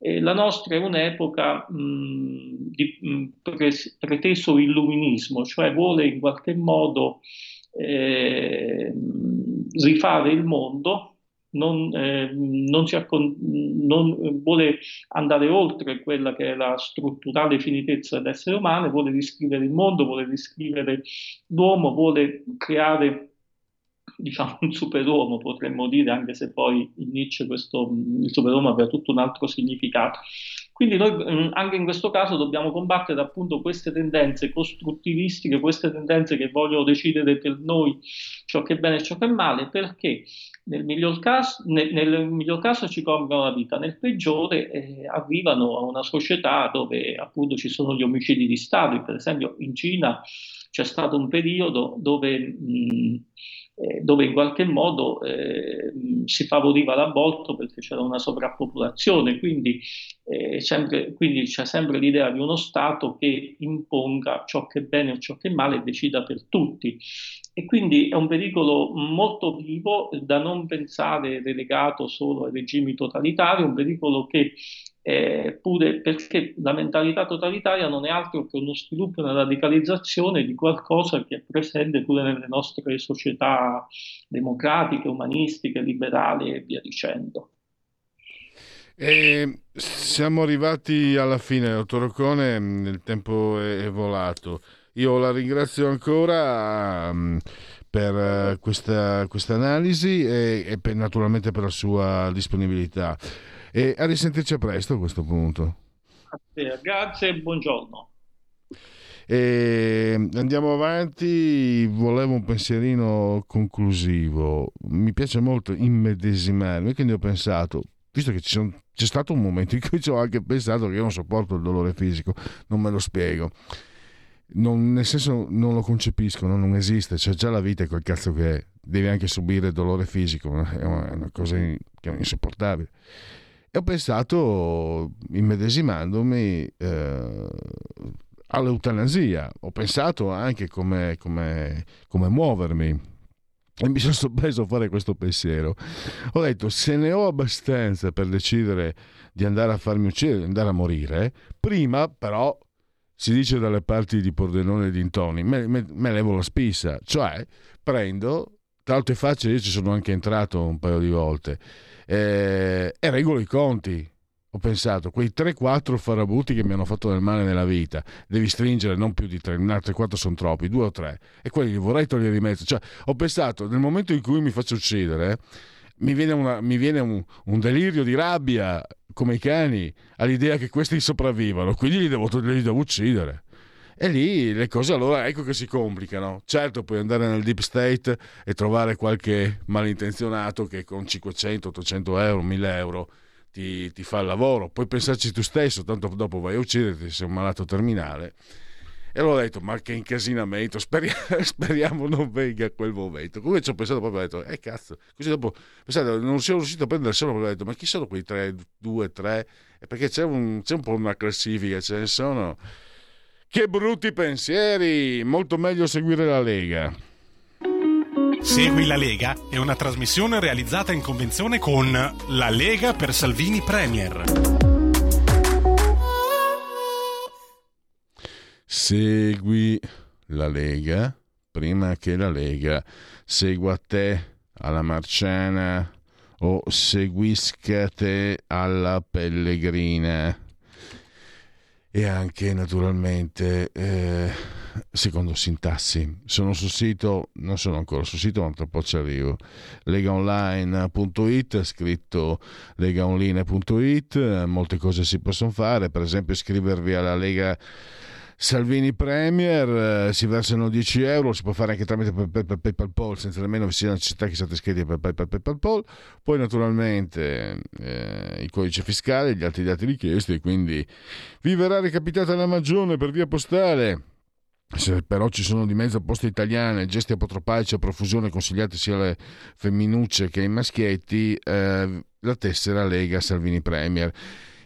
eh, la nostra è un'epoca mh, di mh, pre- preteso illuminismo, cioè vuole in qualche modo eh, rifare il mondo non, eh, non, accon- non, vuole andare oltre quella che è la strutturale finitezza dell'essere umano, vuole riscrivere il mondo, vuole riscrivere l'uomo, vuole creare diciamo un superuomo potremmo dire, anche se poi in Nietzsche questo, il superuomo aveva tutto un altro significato. Quindi noi mm, anche in questo caso dobbiamo combattere appunto queste tendenze costruttivistiche, queste tendenze che vogliono decidere per noi ciò che è bene e ciò che è male, perché nel miglior caso, nel, nel miglior caso ci complicano la vita, nel peggiore eh, arrivano a una società dove appunto ci sono gli omicidi di Stato. Per esempio in Cina c'è stato un periodo dove... Mh, eh, dove in qualche modo eh, si favoriva l'aborto perché c'era una sovrappopolazione, quindi, eh, sempre, quindi, c'è sempre l'idea di uno Stato che imponga ciò che è bene o ciò che è male e decida per tutti. E quindi è un pericolo molto vivo da non pensare relegato solo ai regimi totalitari, un pericolo che eh, pure perché la mentalità totalitaria non è altro che uno sviluppo una radicalizzazione di qualcosa che è presente pure nelle nostre società democratiche, umanistiche, liberali e via dicendo. E siamo arrivati alla fine, dottor Occone, il tempo è volato. Io la ringrazio ancora um, per questa, questa, analisi e, e per, naturalmente per la sua disponibilità. E a risentirci a presto a questo punto. Grazie e buongiorno. E andiamo avanti, volevo un pensierino conclusivo. Mi piace molto immedesimarmi, quindi ho pensato, visto che sono, c'è stato un momento in cui ci ho anche pensato che io non sopporto il dolore fisico, non me lo spiego. Non, nel senso non lo concepisco, no? non esiste, c'è già la vita e quel cazzo che è. Devi anche subire dolore fisico, è una cosa che è insopportabile. Ho pensato, immedesimandomi, eh, all'eutanasia. Ho pensato anche come, come, come muovermi. E mi sono sorpreso a fare questo pensiero. Ho detto, se ne ho abbastanza per decidere di andare a farmi uccidere, di andare a morire, prima però si dice dalle parti di Pordenone e dintoni, me, me, me levo la spissa, cioè prendo, tra altre facce io ci sono anche entrato un paio di volte, eh, e regolo i conti. Ho pensato, quei 3-4 farabuti che mi hanno fatto del male nella vita, devi stringere non più di 3, altri 4 sono troppi, 2 o 3, e quelli li vorrei togliere di mezzo. Cioè, ho pensato, nel momento in cui mi faccio uccidere, mi viene, una, mi viene un, un, delirio di rabbia come i cani all'idea che questi sopravvivano, quindi li devo, li devo uccidere. E lì le cose allora ecco che si complicano. Certo, puoi andare nel deep state e trovare qualche malintenzionato che con 500, 800 euro, 1000 euro ti, ti fa il lavoro. Puoi pensarci tu stesso, tanto dopo vai a ucciderti se sei un malato terminale e allora ho detto, ma che incasinamento, speriamo, speriamo non venga quel momento. Comunque ci ho pensato proprio, ho detto, eh cazzo, così dopo, pensate, non sono riuscito a solo, ho detto, ma chi sono quei tre, due, tre? Perché c'è un, c'è un po' una classifica, ce ne sono. Che brutti pensieri, molto meglio seguire la Lega. Segui la Lega è una trasmissione realizzata in convenzione con La Lega per Salvini Premier. segui la Lega prima che la Lega segua te alla Marciana o seguisca te alla Pellegrina e anche naturalmente eh, secondo sintassi. Sono sul sito non sono ancora sul sito ma tra poco ci arrivo. legaonline.it scritto legaonline.it molte cose si possono fare. Per esempio iscrivervi alla Lega Salvini Premier, eh, si versano 10 euro, si può fare anche tramite PayPal senza nemmeno vi sia necessità che siate iscritti per PayPal Poi naturalmente eh, il codice fiscale, gli altri dati richiesti, quindi vi verrà recapitata la magione per via postale. Se però ci sono di mezzo poste italiane, gesti apotropaici a profusione consigliati sia alle femminucce che ai maschietti, eh, la tessera Lega Salvini Premier.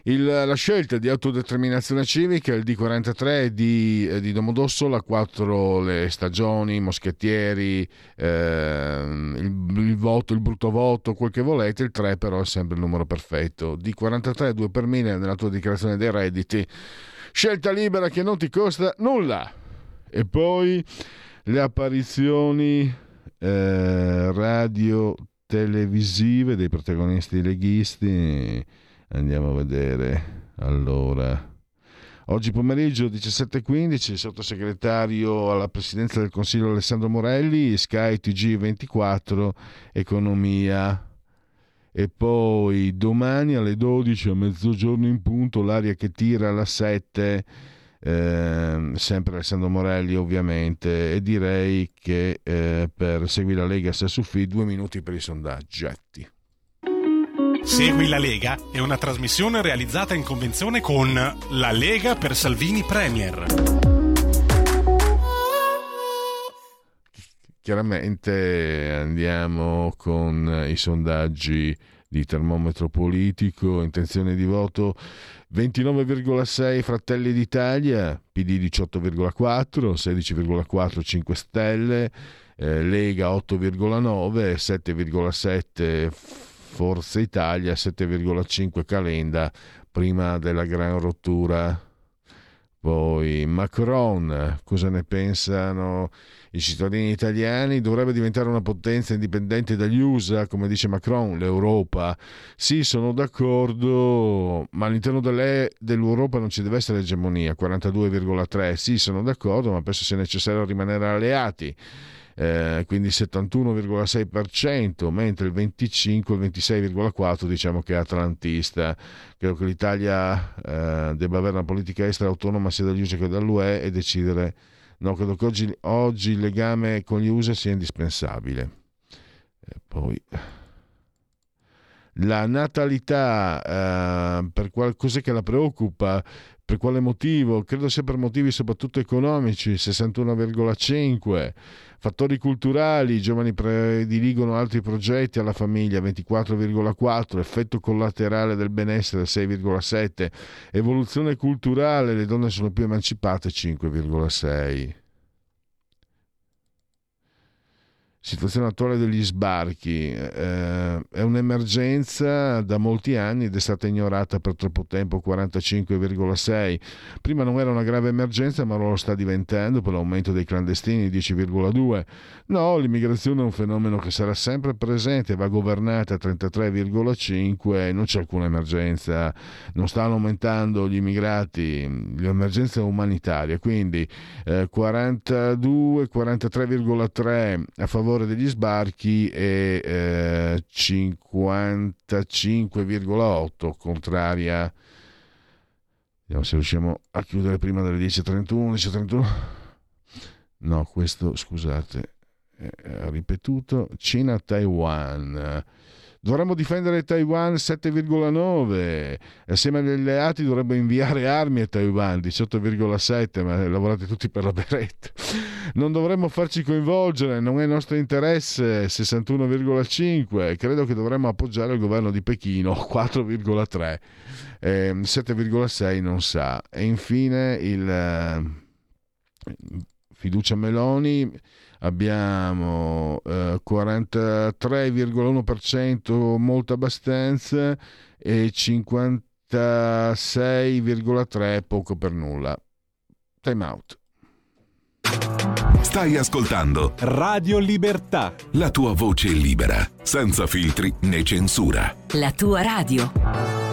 Il, la scelta di autodeterminazione civica, il D43 di, eh, di Domodossola, 4 le stagioni, moschettieri, eh, il, il, voto, il brutto voto, quel che volete, il 3 però è sempre il numero perfetto. D43, 2 per 1000 nella tua dichiarazione dei redditi. Scelta libera che non ti costa nulla. E poi le apparizioni eh, radio televisive dei protagonisti leghisti Andiamo a vedere. Allora, oggi pomeriggio 17.15 il sottosegretario alla presidenza del Consiglio Alessandro Morelli, Sky TG24, Economia. E poi domani alle 12 a mezzogiorno in punto l'aria che tira alla 7 eh, sempre Alessandro Morelli ovviamente e direi che eh, per seguire la Lega feed due minuti per i sondaggi Segui la Lega è una trasmissione realizzata in convenzione con La Lega per Salvini Premier. Chiaramente andiamo con i sondaggi di termometro politico, intenzione di voto 29,6 Fratelli d'Italia, PD 18,4, 16,4 5 Stelle, eh, Lega 8,9, 7,7 Forza Italia 7,5 Calenda prima della gran rottura. Poi Macron, cosa ne pensano i cittadini italiani? Dovrebbe diventare una potenza indipendente dagli USA, come dice Macron, l'Europa. Sì, sono d'accordo, ma all'interno dell'Europa non ci deve essere egemonia, 42,3. Sì, sono d'accordo, ma penso sia necessario rimanere alleati eh, quindi 71,6%, mentre il 25, il 26,4% diciamo che è atlantista. Credo che l'Italia eh, debba avere una politica estera autonoma sia dagli USA che dall'UE e decidere, no, credo che oggi, oggi il legame con gli USA sia indispensabile. E poi la natalità eh, per qualcosa che la preoccupa per quale motivo? Credo sia per motivi soprattutto economici, 61,5. Fattori culturali, i giovani prediligono altri progetti alla famiglia, 24,4. Effetto collaterale del benessere, 6,7. Evoluzione culturale, le donne sono più emancipate, 5,6. Situazione attuale degli sbarchi eh, è un'emergenza da molti anni ed è stata ignorata per troppo tempo 45,6 prima non era una grave emergenza ma lo sta diventando per l'aumento dei clandestini 10,2 no l'immigrazione è un fenomeno che sarà sempre presente va governata a 33,5 non c'è alcuna emergenza. Non stanno aumentando gli immigrati l'emergenza è umanitaria quindi eh, 42 43,3 a favore favore degli sbarchi e eh, 55,8 contraria. Vediamo se riusciamo a chiudere prima delle 10.31. 10.31. No, questo scusate, ha ripetuto. Cina-Taiwan Dovremmo difendere Taiwan 7,9. Assieme agli alleati dovrebbe inviare armi a Taiwan 18,7, ma lavorate tutti per la beretta. Non dovremmo farci coinvolgere, non è nostro interesse 61,5. Credo che dovremmo appoggiare il governo di Pechino 4,3. Eh, 7,6 non sa. E infine il eh, fiducia Meloni abbiamo eh, 43,1% molto abbastanza e 56,3% poco per nulla. Time out. Stai ascoltando Radio Libertà. La tua voce libera, senza filtri né censura. La tua radio.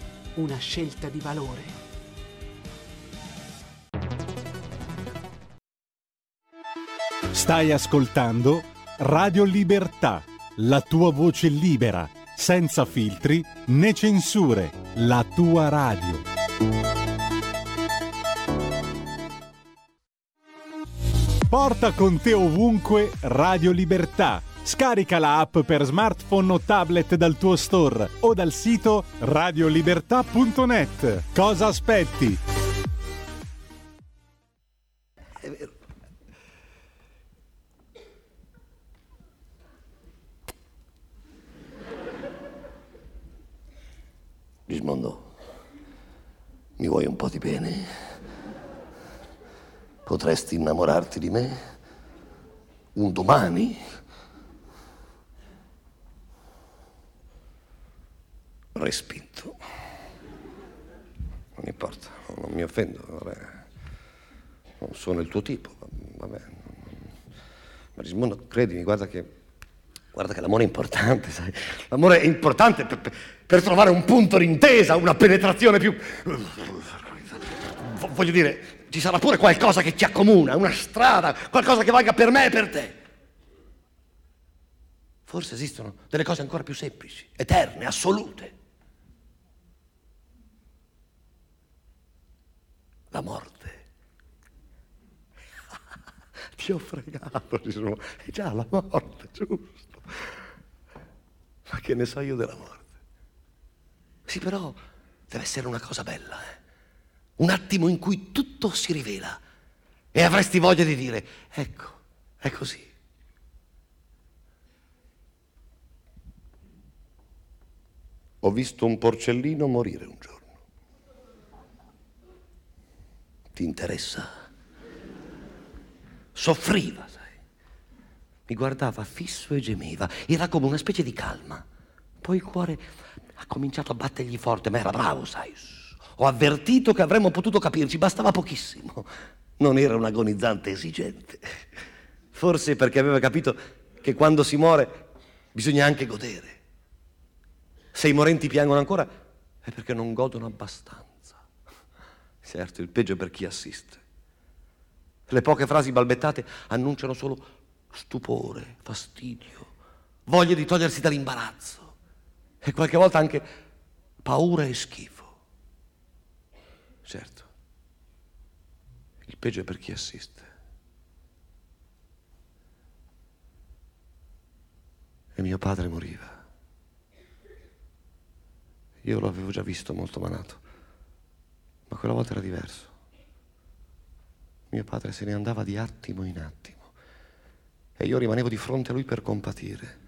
una scelta di valore. Stai ascoltando Radio Libertà, la tua voce libera, senza filtri né censure, la tua radio. Porta con te ovunque Radio Libertà Scarica la app per smartphone o tablet dal tuo store o dal sito radiolibertà.net. Cosa aspetti? Gismondo, mi vuoi un po' di bene? Potresti innamorarti di me? Un domani? Respinto. Non importa, non mi offendo, vabbè. non sono il tuo tipo, vabbè. Ma Rismondo, credimi, guarda che, guarda che l'amore è importante, sai? L'amore è importante per, per trovare un punto d'intesa, una penetrazione più... Voglio dire, ci sarà pure qualcosa che ci accomuna, una strada, qualcosa che valga per me e per te. Forse esistono delle cose ancora più semplici, eterne, assolute. La morte. Ti ho fregato, Gesù. È già la morte, giusto. Ma che ne so io della morte? Sì, però deve essere una cosa bella, eh? Un attimo in cui tutto si rivela e avresti voglia di dire, ecco, è così. Ho visto un porcellino morire un giorno. Ti interessa? Soffriva, sai. Mi guardava fisso e gemeva. Era come una specie di calma. Poi il cuore ha cominciato a battergli forte, ma era bravo, sai. Ho avvertito che avremmo potuto capirci, bastava pochissimo. Non era un agonizzante esigente. Forse perché aveva capito che quando si muore bisogna anche godere. Se i morenti piangono ancora è perché non godono abbastanza. Certo, il peggio è per chi assiste. Le poche frasi balbettate annunciano solo stupore, fastidio, voglia di togliersi dall'imbarazzo e qualche volta anche paura e schifo. Certo, peggio è per chi assiste. E mio padre moriva. Io lo avevo già visto molto malato, ma quella volta era diverso. Mio padre se ne andava di attimo in attimo e io rimanevo di fronte a lui per compatire.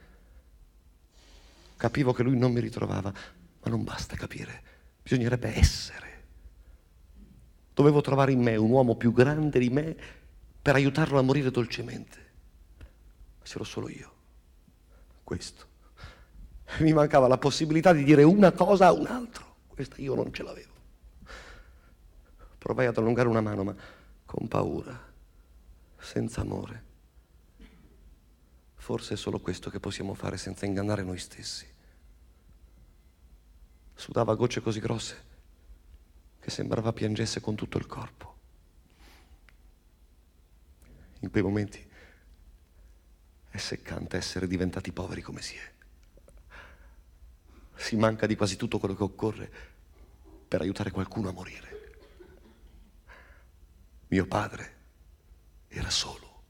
Capivo che lui non mi ritrovava, ma non basta capire, bisognerebbe essere. Dovevo trovare in me un uomo più grande di me per aiutarlo a morire dolcemente. Ma c'ero solo io. Questo mi mancava la possibilità di dire una cosa a un altro. Questa io non ce l'avevo. Provai ad allungare una mano, ma con paura, senza amore. Forse è solo questo che possiamo fare senza ingannare noi stessi. Sudava gocce così grosse che sembrava piangesse con tutto il corpo. In quei momenti è seccante essere diventati poveri come si è si manca di quasi tutto quello che occorre per aiutare qualcuno a morire. Mio padre era solo.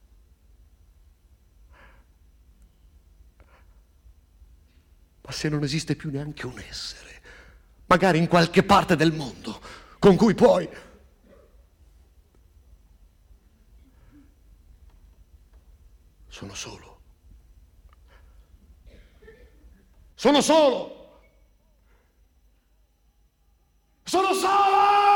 Ma se non esiste più neanche un essere, magari in qualche parte del mondo, con cui puoi... Sono solo. Sono solo. Sono solo!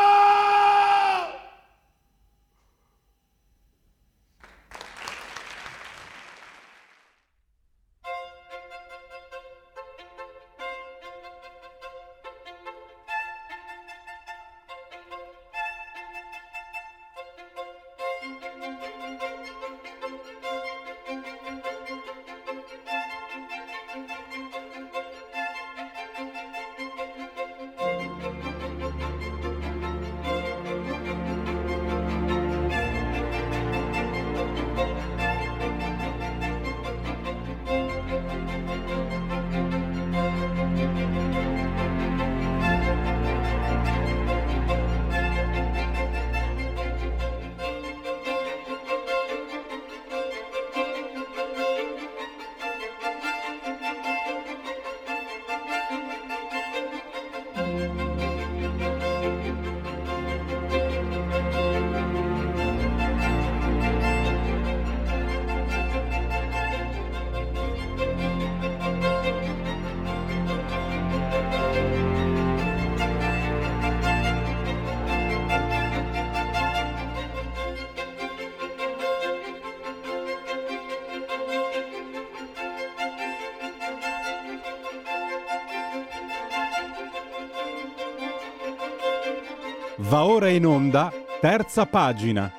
Ora in onda, terza pagina.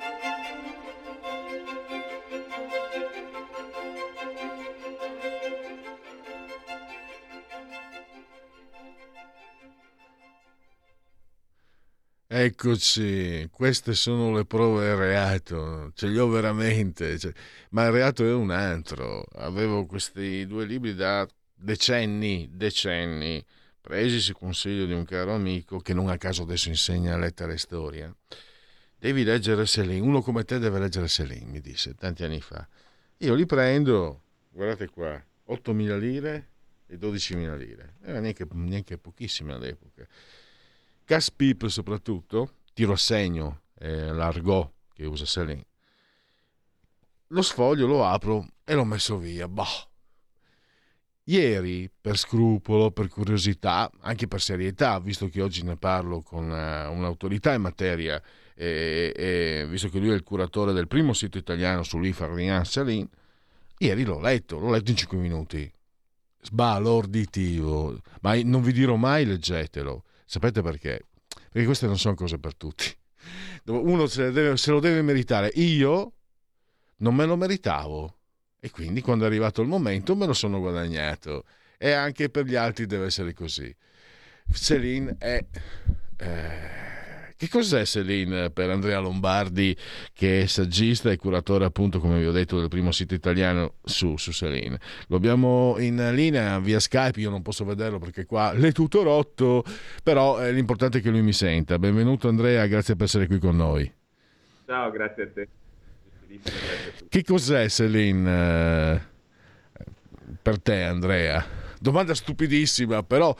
Eccoci, queste sono le prove del reato, ce li ho veramente, cioè, ma il reato è un altro. Avevo questi due libri da decenni, decenni presi su consiglio di un caro amico che non a caso adesso insegna lettera e storia. Devi leggere Selin, uno come te deve leggere Selin, mi disse tanti anni fa. Io li prendo, guardate qua, 8.000 lire e 12.000 lire, era neanche, neanche pochissime all'epoca. Caspip soprattutto, tiro a segno, eh, l'argot che usa Selin. Lo sfoglio lo apro e l'ho messo via, boh Ieri, per scrupolo, per curiosità, anche per serietà, visto che oggi ne parlo con uh, un'autorità in materia e, e, visto che lui è il curatore del primo sito italiano sull'Ifardian Salin, ieri l'ho letto, l'ho letto in 5 minuti. Sbalorditivo, ma non vi dirò mai leggetelo. Sapete perché? Perché queste non sono cose per tutti. Uno se, deve, se lo deve meritare. Io non me lo meritavo e quindi quando è arrivato il momento me lo sono guadagnato. E anche per gli altri deve essere così. Céline è... Eh, che cos'è Céline per Andrea Lombardi, che è saggista e curatore, appunto, come vi ho detto, del primo sito italiano su, su Céline? Lo abbiamo in linea via Skype, io non posso vederlo perché qua l'è tutto rotto, però eh, l'importante è che lui mi senta. Benvenuto Andrea, grazie per essere qui con noi. Ciao, grazie a te. Che cos'è Celine eh, per te, Andrea? Domanda stupidissima, però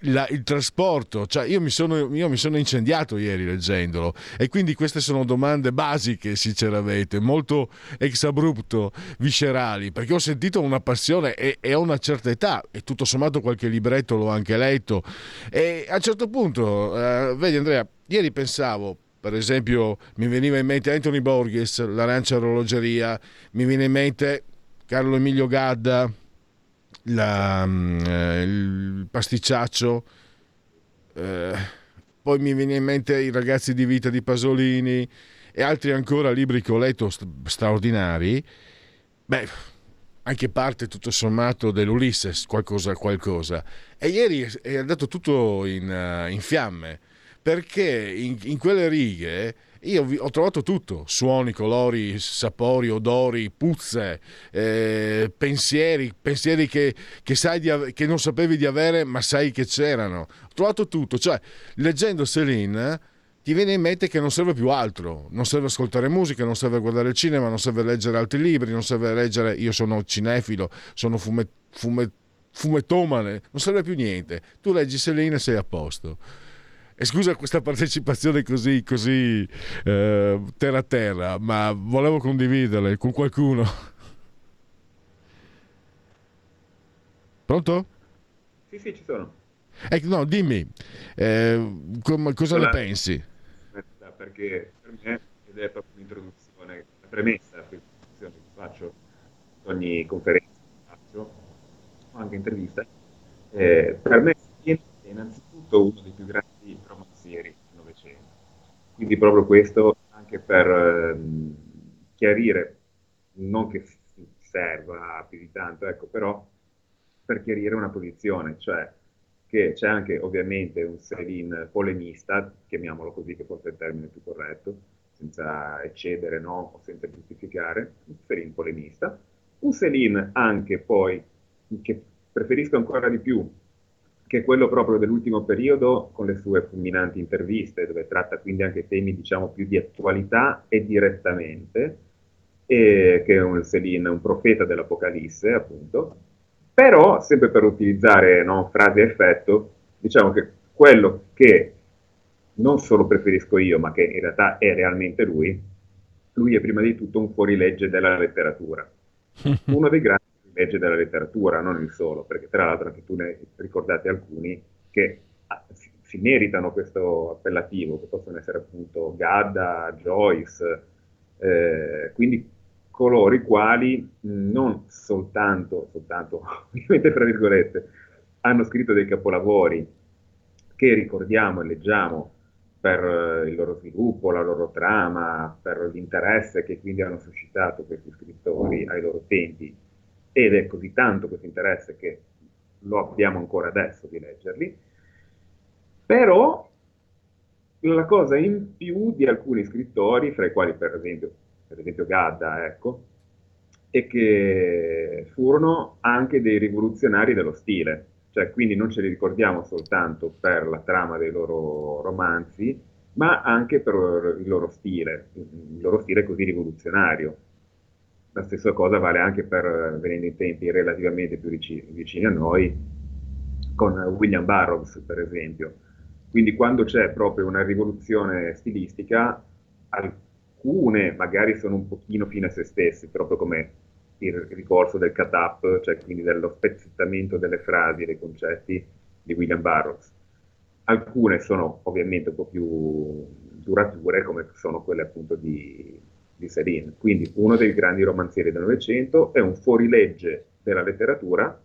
la, il trasporto, cioè io mi, sono, io mi, sono, incendiato ieri leggendolo e quindi queste sono domande basiche, sinceramente, molto ex abrupto, viscerali, perché ho sentito una passione e, e a una certa età, e tutto sommato qualche libretto l'ho anche letto, e a un certo punto, eh, vedi Andrea, ieri pensavo, per esempio mi veniva in mente Anthony Borges, l'arancia orologeria, mi viene in mente Carlo Emilio Gadda, la, mm, eh, il pasticciaccio, eh, poi mi viene in mente i ragazzi di vita di Pasolini e altri ancora libri che ho letto straordinari. Beh, anche parte tutto sommato dell'Ulisses, qualcosa, qualcosa. E ieri è andato tutto in, uh, in fiamme, perché in, in quelle righe io ho trovato tutto, suoni, colori, sapori, odori, puzze, eh, pensieri, pensieri che, che, di, che, non sapevi di avere ma sai che c'erano. Ho trovato tutto, cioè leggendo Céline ti viene in mente che non serve più altro, non serve ascoltare musica, non serve guardare il cinema, non serve leggere altri libri, non serve leggere, io sono cinefilo, sono fumet, fumet, fumettomane, non serve più niente. Tu leggi Céline e sei a posto. E scusa questa partecipazione così, così eh, terra terra, ma volevo condividerla con qualcuno. Pronto? Sì, sì, ci sono. Eh, no, dimmi, eh, com- cosa allora, ne pensi? Perché per me, ed è proprio un'introduzione, la premessa l'introduzione che faccio ogni conferenza faccio, o anche intervista, eh, per me è innanzitutto uno dei più grandi. Quindi proprio questo anche per ehm, chiarire, non che serva più di tanto, ecco, però per chiarire una posizione, cioè che c'è anche ovviamente un Selin polemista, chiamiamolo così che forse è il termine più corretto, senza eccedere no? o senza giustificare, un Selin polemista, un Selin anche poi che preferisco ancora di più che è quello proprio dell'ultimo periodo con le sue fulminanti interviste, dove tratta quindi anche temi diciamo più di attualità e direttamente, e che è un Selin, un profeta dell'Apocalisse appunto, però sempre per utilizzare no, frase effetto, diciamo che quello che non solo preferisco io, ma che in realtà è realmente lui, lui è prima di tutto un fuorilegge della letteratura, uno dei grandi legge della letteratura, non il solo, perché tra l'altro anche tu ne ricordate alcuni che ah, si, meritano questo appellativo, che possono essere appunto Gadda, Joyce, eh, quindi coloro i quali non soltanto, soltanto, ovviamente tra virgolette, hanno scritto dei capolavori che ricordiamo e leggiamo per il loro sviluppo, la loro trama, per l'interesse che quindi hanno suscitato questi scrittori ai loro tempi, ed è così tanto questo interesse che lo abbiamo ancora adesso di leggerli, però la cosa in più di alcuni scrittori, fra i quali per esempio, per esempio Gadda, ecco, è che furono anche dei rivoluzionari dello stile, cioè quindi non ce li ricordiamo soltanto per la trama dei loro romanzi, ma anche per il loro stile, il loro stile così rivoluzionario. La stessa cosa vale anche per, venendo in tempi relativamente più vicini, a noi, con William Burroughs, per esempio. Quindi quando c'è proprio una rivoluzione stilistica, alcune magari sono un pochino fine a se stesse, proprio come il ricorso del cut-up, cioè quindi dello spezzettamento delle frasi, dei concetti di William Burroughs. Alcune sono ovviamente un po' più durature, come sono quelle appunto di di Serin, quindi uno dei grandi romanzieri del Novecento, è un fuorilegge della letteratura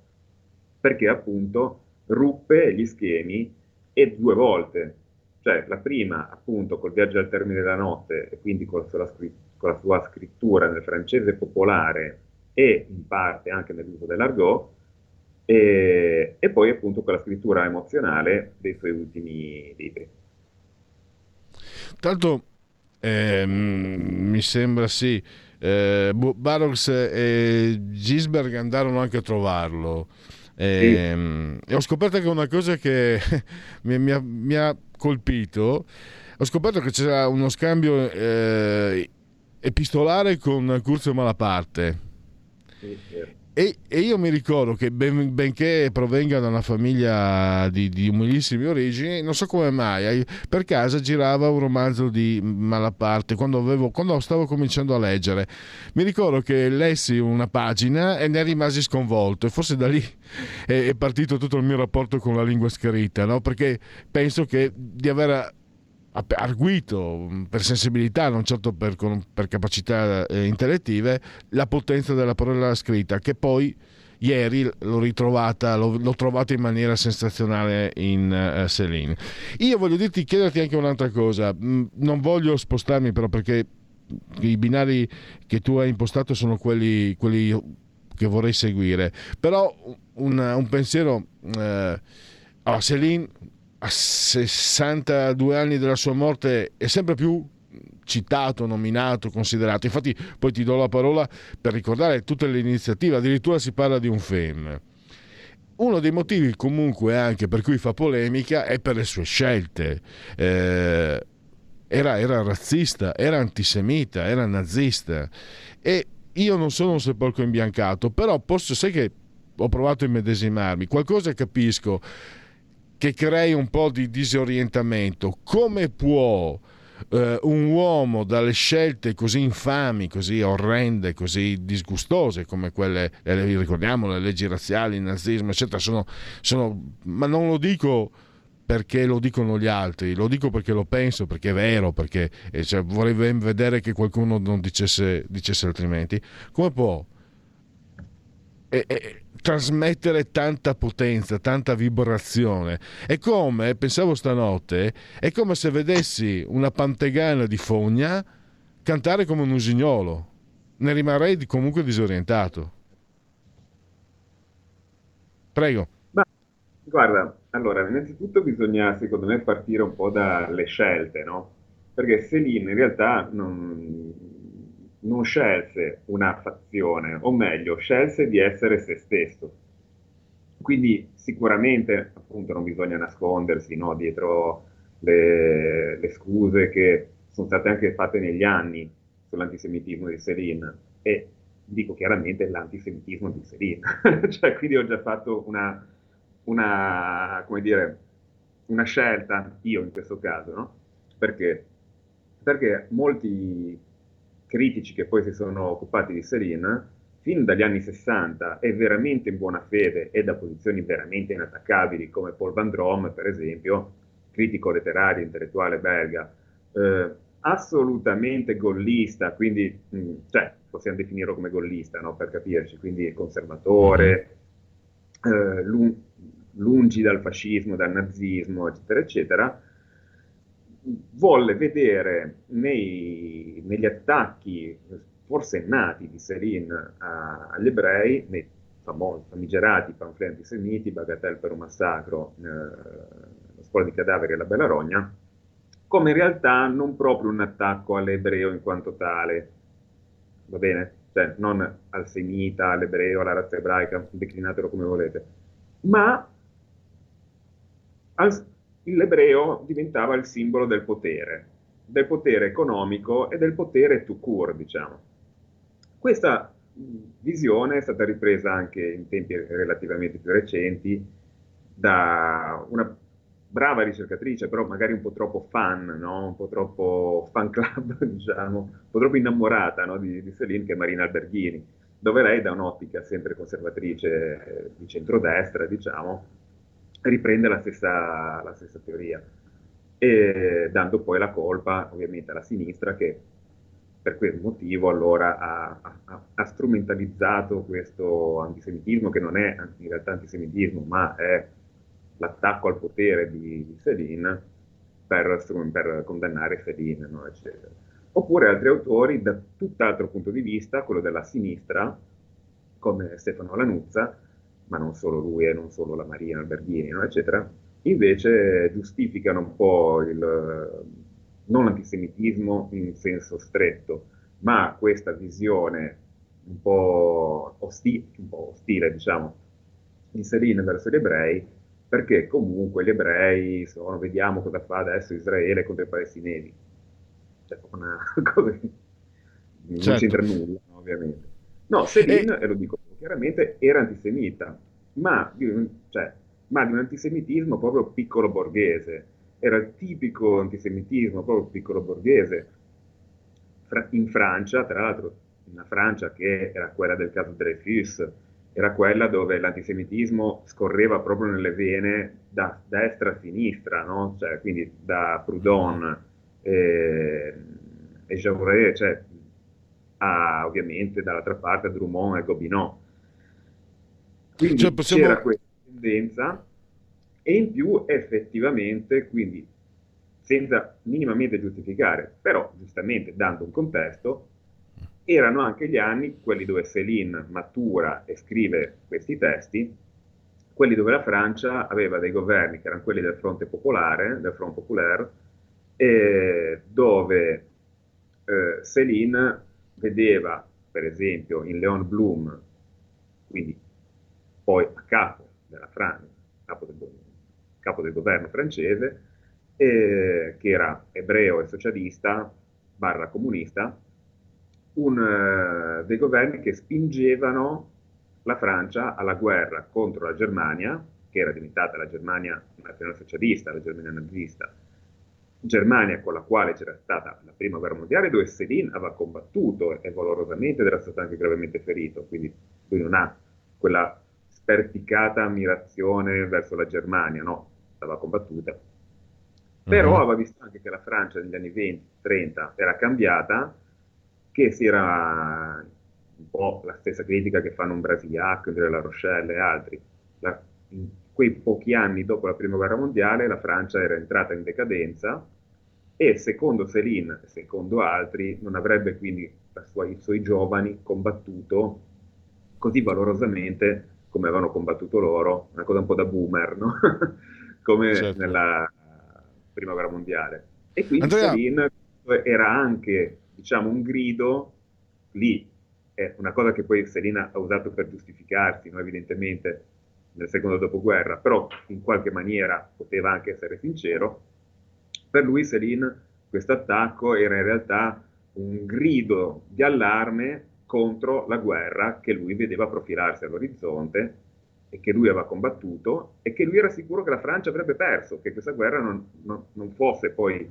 perché appunto ruppe gli schemi e due volte, cioè la prima appunto col viaggio al termine della notte e quindi con la, sua, con la sua scrittura nel francese popolare e in parte anche nell'uso dell'argot, e, e, poi appunto con la scrittura emozionale dei suoi ultimi libri. Tanto eh, mi sembra sì. Eh, Barrox e Gisberg andarono anche a trovarlo. E, sì. e ho scoperto che una cosa che mi, mi, ha, mi ha colpito ho scoperto che c'era uno scambio eh, epistolare con Curzio Malaparte. Sì, sì. E, e, io mi ricordo che ben, benché provenga da una famiglia di, di, umilissime origini, non so come mai, per casa girava un romanzo di Malaparte quando, avevo, quando stavo cominciando a leggere. Mi ricordo che lessi una pagina e ne rimasi sconvolto e forse da lì è, è partito tutto il mio rapporto con la lingua scritta, no? perché penso che di aver arguito mm, per sensibilità, non certo per, per capacità eh, intellettive, la potenza della parola scritta, che poi ieri l'ho ritrovata, l'ho, l'ho trovata in maniera sensazionale in uh, Céline. Io voglio dirti, chiederti anche un'altra cosa, mm, non voglio spostarmi però perché i binari che tu hai impostato sono quelli, quelli che vorrei seguire, però un, un pensiero... Uh, oh, Céline a 62 anni della sua morte è sempre più citato, nominato, considerato. Infatti poi ti do la parola per ricordare tutte le iniziative, addirittura si parla di un FEM. Uno dei motivi comunque anche per cui fa polemica è per le sue scelte. Eh, era, era razzista, era antisemita, era nazista e io non sono un sepolcro imbiancato, però posso, sai che ho provato a immedesimarmi, qualcosa capisco che crei un po' di disorientamento. Come può eh, un uomo dalle scelte così infami, così orrende, così disgustose come quelle, eh, ricordiamo, le leggi razziali, il nazismo, eccetera, sono, sono, ma non lo dico perché lo dicono gli altri, lo dico perché lo penso, perché è vero, perché eh, cioè, vorrei vedere che qualcuno non dicesse, dicesse altrimenti. Come può? E, e, trasmettere tanta potenza, tanta vibrazione. È come, pensavo stanotte, è come se vedessi una pantegana di fogna cantare come un usignolo. Ne rimarrei comunque disorientato. Prego. Ma, guarda, allora, innanzitutto bisogna, secondo me, partire un po' dalle scelte, no? Perché Celine in realtà non, non scelse una fazione, o meglio, scelse di essere se stesso. Quindi sicuramente appunto non bisogna nascondersi no, dietro le, le, scuse che sono state anche fatte negli anni sull'antisemitismo di Céline e dico chiaramente l'antisemitismo di Céline, cioè quindi ho già fatto una, una, dire, una scelta, io in questo caso, no? Perché? Perché molti critici che poi si sono occupati di Céline, fin dagli anni 60 è veramente in buona fede e da posizioni veramente inattaccabili come Paul Van Drom, per esempio, critico letterario, intellettuale belga, eh, assolutamente gollista, quindi mh, cioè, possiamo definirlo come gollista no? per capirci, quindi conservatore, eh, lungi dal fascismo, dal nazismo, eccetera, eccetera, volle vedere nei, negli attacchi forse nati di Serin agli ebrei, nei famigerati pamfletti antisemiti, Bagatelle per un massacro, eh, la scuola di cadaveri e la Bella Rogna, come in realtà non proprio un attacco all'ebreo in quanto tale, va bene? Cioè non al semita, all'ebreo, alla razza ebraica, declinatelo come volete, ma al, l'ebreo diventava il simbolo del potere, del potere economico e del potere tout court, diciamo. Questa visione è stata ripresa anche in tempi relativamente più recenti da una brava ricercatrice, però magari un po' troppo fan, no? un po' troppo fan club, diciamo, un po' troppo innamorata no? di, di Céline, che è Marina Alberghini, dove lei da un'ottica sempre conservatrice di centrodestra, diciamo, riprende la stessa, la stessa teoria, e dando poi la colpa ovviamente alla sinistra che per quel motivo allora ha, ha, ha, strumentalizzato questo antisemitismo che non è in realtà antisemitismo ma è l'attacco al potere di, di Céline per, per, condannare Céline no, eccetera. oppure altri autori da tutt'altro punto di vista quello della sinistra come Stefano Lanuzza ma non solo lui e non solo la Marina Alberghini, no, eccetera, invece giustificano un po' il non l'antisemitismo in senso stretto, ma questa visione un po' ostile, un po ostile diciamo, di Serine verso gli ebrei perché comunque gli ebrei sono, vediamo cosa fa adesso Israele contro i palestinesi. Cioè, una cosa che non Certo. c'entra nulla, ovviamente. No, Céline, e lo dico chiaramente, era antisemita, ma di un, cioè, ma di un antisemitismo proprio piccolo borghese. Era il tipico antisemitismo proprio piccolo borghese. Fra- in Francia, tra l'altro, una Francia che era quella del caso Dreyfus, era quella dove l'antisemitismo scorreva proprio nelle vene da destra a sinistra, no? Cioè, quindi da Proudhon eh, e Jaurès, cioè, a, ovviamente dall'altra parte a Drummond e Gobineau. Quindi Cioè, possiamo- c'era questa tendenza e in più effettivamente, quindi senza minimamente giustificare, però giustamente dando un contesto, erano anche gli anni, quelli dove Céline matura e scrive questi testi, quelli dove la Francia aveva dei governi che erano quelli del Fronte Popolare, del Front Populaire, e dove eh, Céline vedeva, per esempio, in Léon Blum, quindi poi a capo della Francia, capo del, capo del governo francese, eh, che era ebreo e socialista, barra comunista, un, eh, dei governi che spingevano la Francia alla guerra contro la Germania, che era diventata la Germania nazionalsocialista, la Germania nazista, Germania con la quale c'era stata la prima guerra mondiale, dove Céline aveva combattuto e valorosamente ed era stato anche gravemente ferito, quindi lui non ha quella sperticata ammirazione verso la Germania, no, aveva combattuta. Però Mhm. aveva visto anche che la Francia negli anni 20-30 era cambiata, che si era un po' la stessa critica che fanno un Andrea La Rochelle e altri. La- in quei pochi anni dopo la prima guerra mondiale la Francia era entrata in decadenza e secondo Céline e secondo altri non avrebbe quindi sua- i suoi giovani combattuto così valorosamente come avevano combattuto loro, una cosa un po' da boomer, no? come Certo. nella prima guerra mondiale. E quindi Andrea- Céline era anche, diciamo, un grido lì, è una cosa che poi Céline ha usato per giustificarsi, no? evidentemente, nel secondo dopoguerra, però in qualche maniera poteva anche essere sincero. Per lui Céline questo attacco era in realtà un grido di allarme contro la guerra che lui vedeva profilarsi all'orizzonte e che lui aveva combattuto e che lui era sicuro che la Francia avrebbe perso, che questa guerra non, non- non fosse poi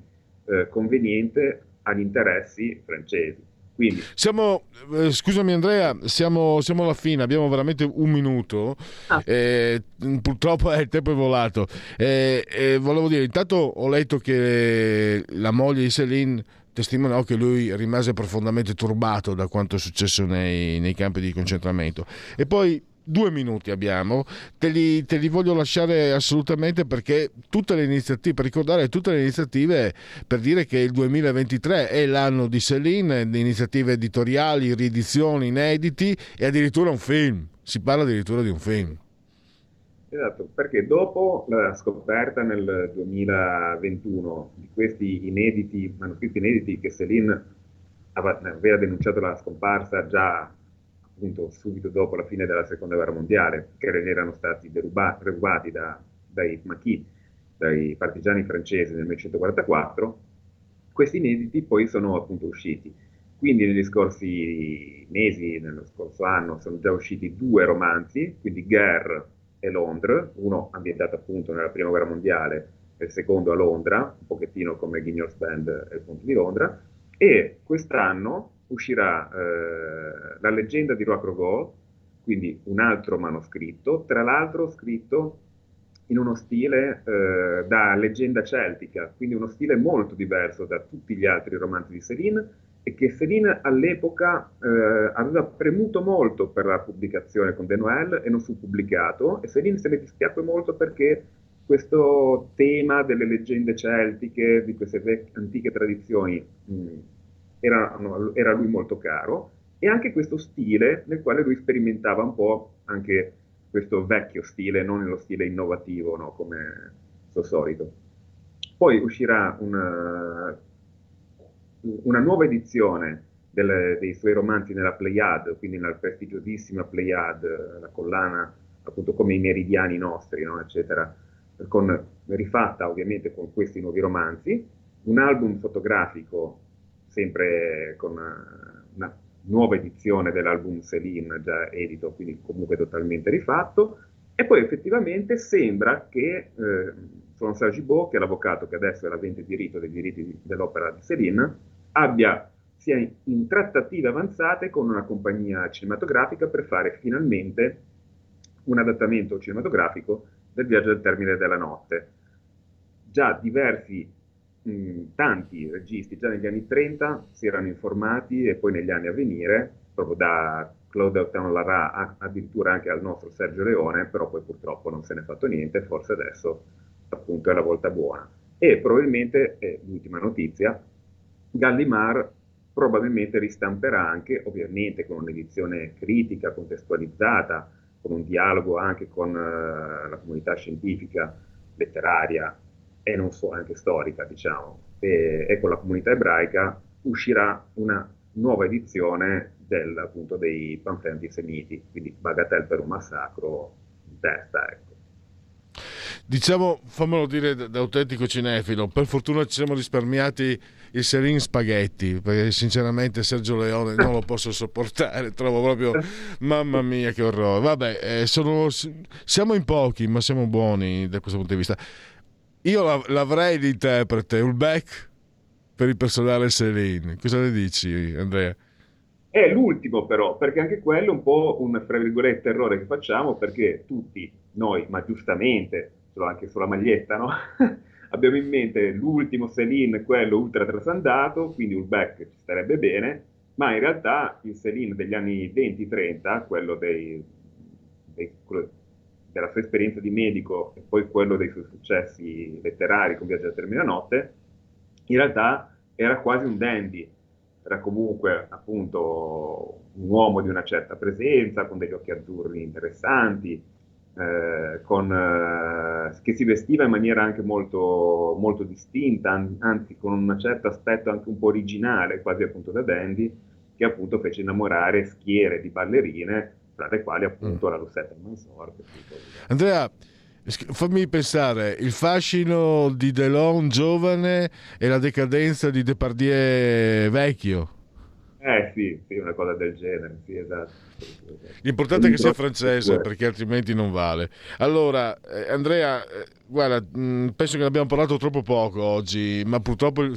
eh, conveniente agli interessi francesi. Quindi Siamo, eh, scusami Andrea, siamo, siamo alla fine, abbiamo veramente un minuto, eh, purtroppo eh, il tempo è volato. Eh, eh, volevo dire, intanto ho letto che la moglie di Céline testimoniò che lui rimase profondamente turbato da quanto è successo nei, nei campi di concentramento. E poi due minuti abbiamo, te li, te li voglio lasciare assolutamente perché tutte le iniziative, per ricordare tutte le iniziative per dire che il 2023 è l'anno di Céline, iniziative editoriali, riedizioni, inediti e addirittura un film. Si parla addirittura di un film. Esatto, perché dopo la scoperta nel 2021 di questi inediti, manoscritti inediti che Céline aveva, denunciato la scomparsa già appunto subito dopo la fine della seconda guerra mondiale, che erano stati deruba- rubati da- dai maquis, dai partigiani francesi nel 1944, questi inediti poi sono appunto usciti. Quindi negli scorsi mesi, nello scorso anno, sono già usciti due romanzi, quindi Guerre e Londra, uno ambientato appunto nella prima guerra mondiale e il secondo a Londra, un pochettino come Guignol's Band e il Ponte di Londra, e quest'anno uscirà eh, La leggenda di Roi Crogol, quindi un altro manoscritto, tra l'altro scritto in uno stile eh, da leggenda celtica, quindi uno stile molto diverso da tutti gli altri romanzi di Céline e che Céline all'epoca eh, aveva premuto molto per la pubblicazione con De Noël e non fu pubblicato e Céline se ne dispiacque molto perché questo tema delle leggende celtiche, di queste antiche tradizioni, mh, era, no, era lui molto caro e anche questo stile nel quale lui sperimentava un po' anche questo vecchio stile, non nello stile innovativo, no, come suo solito. Poi uscirà una, una nuova edizione delle- dei suoi romanzi nella Pleiade, quindi nella prestigiosissima Pleiade, la collana appunto come i meridiani nostri, no, eccetera, con, rifatta ovviamente con questi nuovi romanzi, un album fotografico sempre con una, una nuova edizione dell'album Céline già edito, quindi comunque totalmente rifatto, e poi effettivamente sembra che eh, François Gibault, che è l'avvocato che adesso è l'avente diritto dei diritti dell'opera di Céline, abbia, sia in trattative avanzate con una compagnia cinematografica per fare finalmente un adattamento cinematografico del Viaggio al termine della notte. Già diversi, mh, tanti registi, già negli anni 30 si erano informati e poi negli anni a venire, proprio da Claude Autain Lara addirittura anche al nostro Sergio Leone, però poi purtroppo non se n'è fatto niente, forse adesso appunto è la volta buona. E probabilmente, eh, l'ultima notizia, Gallimard probabilmente ristamperà anche, ovviamente con un'edizione critica, contestualizzata, con un dialogo anche con uh, la comunità scientifica, letteraria e non so, anche storica, diciamo, e, e con la comunità ebraica, uscirà una nuova edizione del, appunto, dei panfletti antisemiti, quindi Bagatelle per un massacro in ecco. Diciamo, fammelo dire da autentico cinefilo, per fortuna ci siamo risparmiati il Serin Spaghetti, perché sinceramente Sergio Leone non lo posso sopportare, trovo proprio, mamma mia che orrore. Vabbè, eh, sono, siamo in pochi, ma siamo buoni da questo punto di vista. Io l'avrei l'interprete, Ulbeck, per il personale Serin. Cosa ne dici, Andrea? È l'ultimo però, perché anche quello è un po' un, fra virgolette, errore che facciamo, perché tutti noi, ma giustamente, ce l'ho anche sulla maglietta, no? abbiamo in mente l'ultimo Selin, quello ultra trasandato, quindi un back ci starebbe bene, ma in realtà il Selin degli anni 20-30, quello, dei, dei, della sua esperienza di medico e poi quello dei suoi successi letterari con Viaggio alla Notte, in realtà era quasi un dandy, era comunque appunto un uomo di una certa presenza, con degli occhi azzurri interessanti, eh, con, eh, che si vestiva in maniera anche molto, molto distinta, an- anzi con un certo aspetto anche un po' originale, quasi appunto da dandy, che appunto fece innamorare schiere di ballerine, tra le quali appunto mm. la Rossetta Mansor. Andrea, fammi pensare, il fascino di Delon giovane e la decadenza di Depardieu vecchio. Eh sì, sì, una cosa del genere, sì, esatto. L'importante è che sia francese perché altrimenti non vale. Allora, eh, Andrea, eh, guarda, mh, mm, penso che ne abbiamo parlato troppo poco oggi, ma purtroppo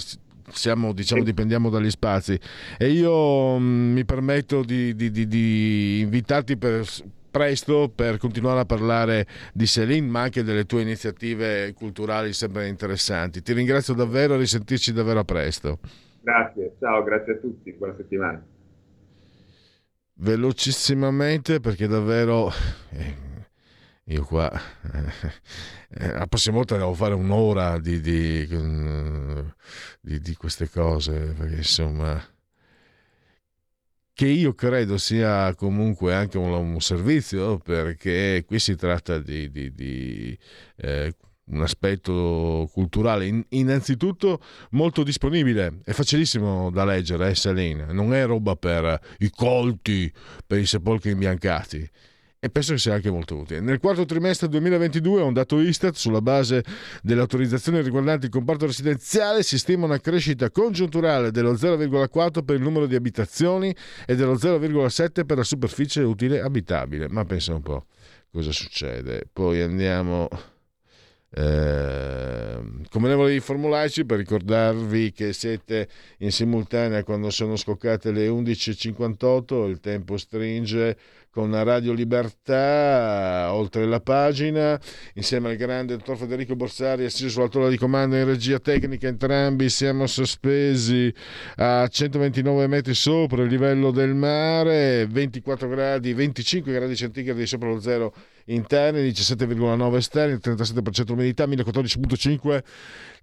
siamo, diciamo, dipendiamo dagli spazi e io mh, mm, mi permetto di, di, di, di invitarti per, presto per continuare a parlare di Céline ma anche delle tue iniziative culturali sempre interessanti. Ti ringrazio davvero e risentirci davvero a presto. Grazie, ciao, grazie a tutti, buona settimana. Velocissimamente perché davvero eh, io qua eh, la prossima volta devo fare un'ora di, di, di, di queste cose perché insomma che io credo sia comunque anche un, un servizio perché qui si tratta di, di, di eh, un aspetto culturale innanzitutto molto disponibile è facilissimo da leggere eh, Selene non è roba per i colti per i sepolcri imbiancati e penso che sia anche molto utile. Nel quarto trimestre 2022, un dato Istat, sulla base delle autorizzazioni riguardanti il comparto residenziale, si stima una crescita congiunturale dello 0,4 per il numero di abitazioni e dello 0,7 per la superficie utile abitabile. Ma pensa un po' cosa succede. Poi andiamo eh, come ne volevi formularci per ricordarvi che siete in simultanea quando sono scoccate le 11.58, il tempo stringe con Radio Libertà, oltre la pagina, insieme al grande dottor Federico Borsari, assiso sulla tolla di comando in regia tecnica, entrambi siamo sospesi a 129 metri sopra il livello del mare, 24 gradi, 25 gradi centigradi sopra lo zero interni, 17,9 esterni, 37% umidità, 1014,5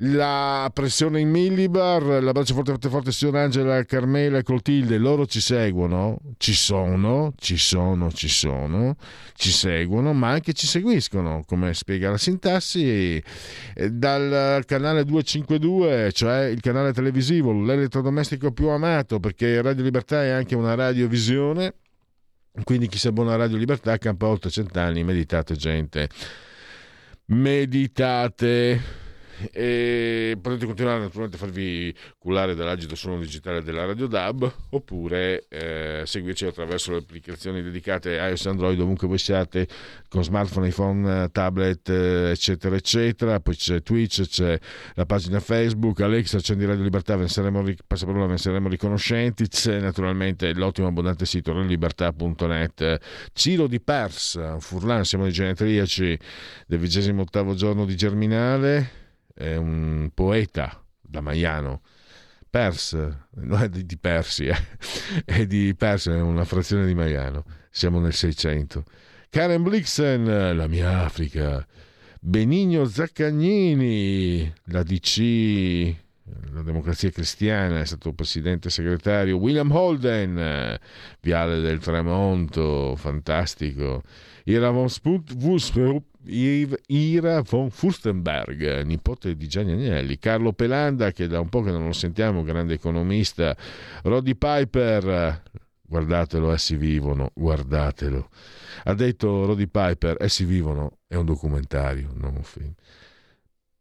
la pressione in millibar, l'abbraccio forte forte forte signor Angela, Carmela e Clotilde, loro ci seguono, ci sono, ci sono, ci sono, ci seguono, ma anche ci seguiscono, come spiega la sintassi, dal canale 252, cioè il canale televisivo, l'elettrodomestico più amato, perché Radio Libertà è anche una radiovisione quindi chi si abbona a Radio Libertà campa oltre cent'anni, meditate gente. meditate e potete continuare naturalmente a farvi cullare dall'agito suono digitale della Radio DAB oppure eh, seguirci attraverso le applicazioni dedicate iOS Android ovunque voi siate con smartphone, iPhone, tablet eccetera eccetera. Poi c'è Twitch, c'è la pagina Facebook. Alexa, accendi Radio Libertà ve ne saremo, passaparola, ve ne saremo riconoscenti. C'è naturalmente l'ottimo abbondante sito radiolibertà.net Ciro di Pers Furlan, siamo dei genetriaci del 28 giorno di Germinale è un poeta da Maiano. Pers, non è di Persia, è di Persia, è una frazione di Maiano. Siamo nel 600. Karen Blixen, la mia Africa. Benigno Zaccagnini, la DC, la democrazia cristiana, è stato presidente segretario. William Holden, Viale del Tramonto, fantastico. Ira von Sput, Ira von Furstenberg, nipote di Gianni Agnelli, Carlo Pelanda, che da un po' che non lo sentiamo, grande economista, Roddy Piper, guardatelo, essi vivono, guardatelo. Ha detto Roddy Piper, essi vivono, è un documentario, non un film.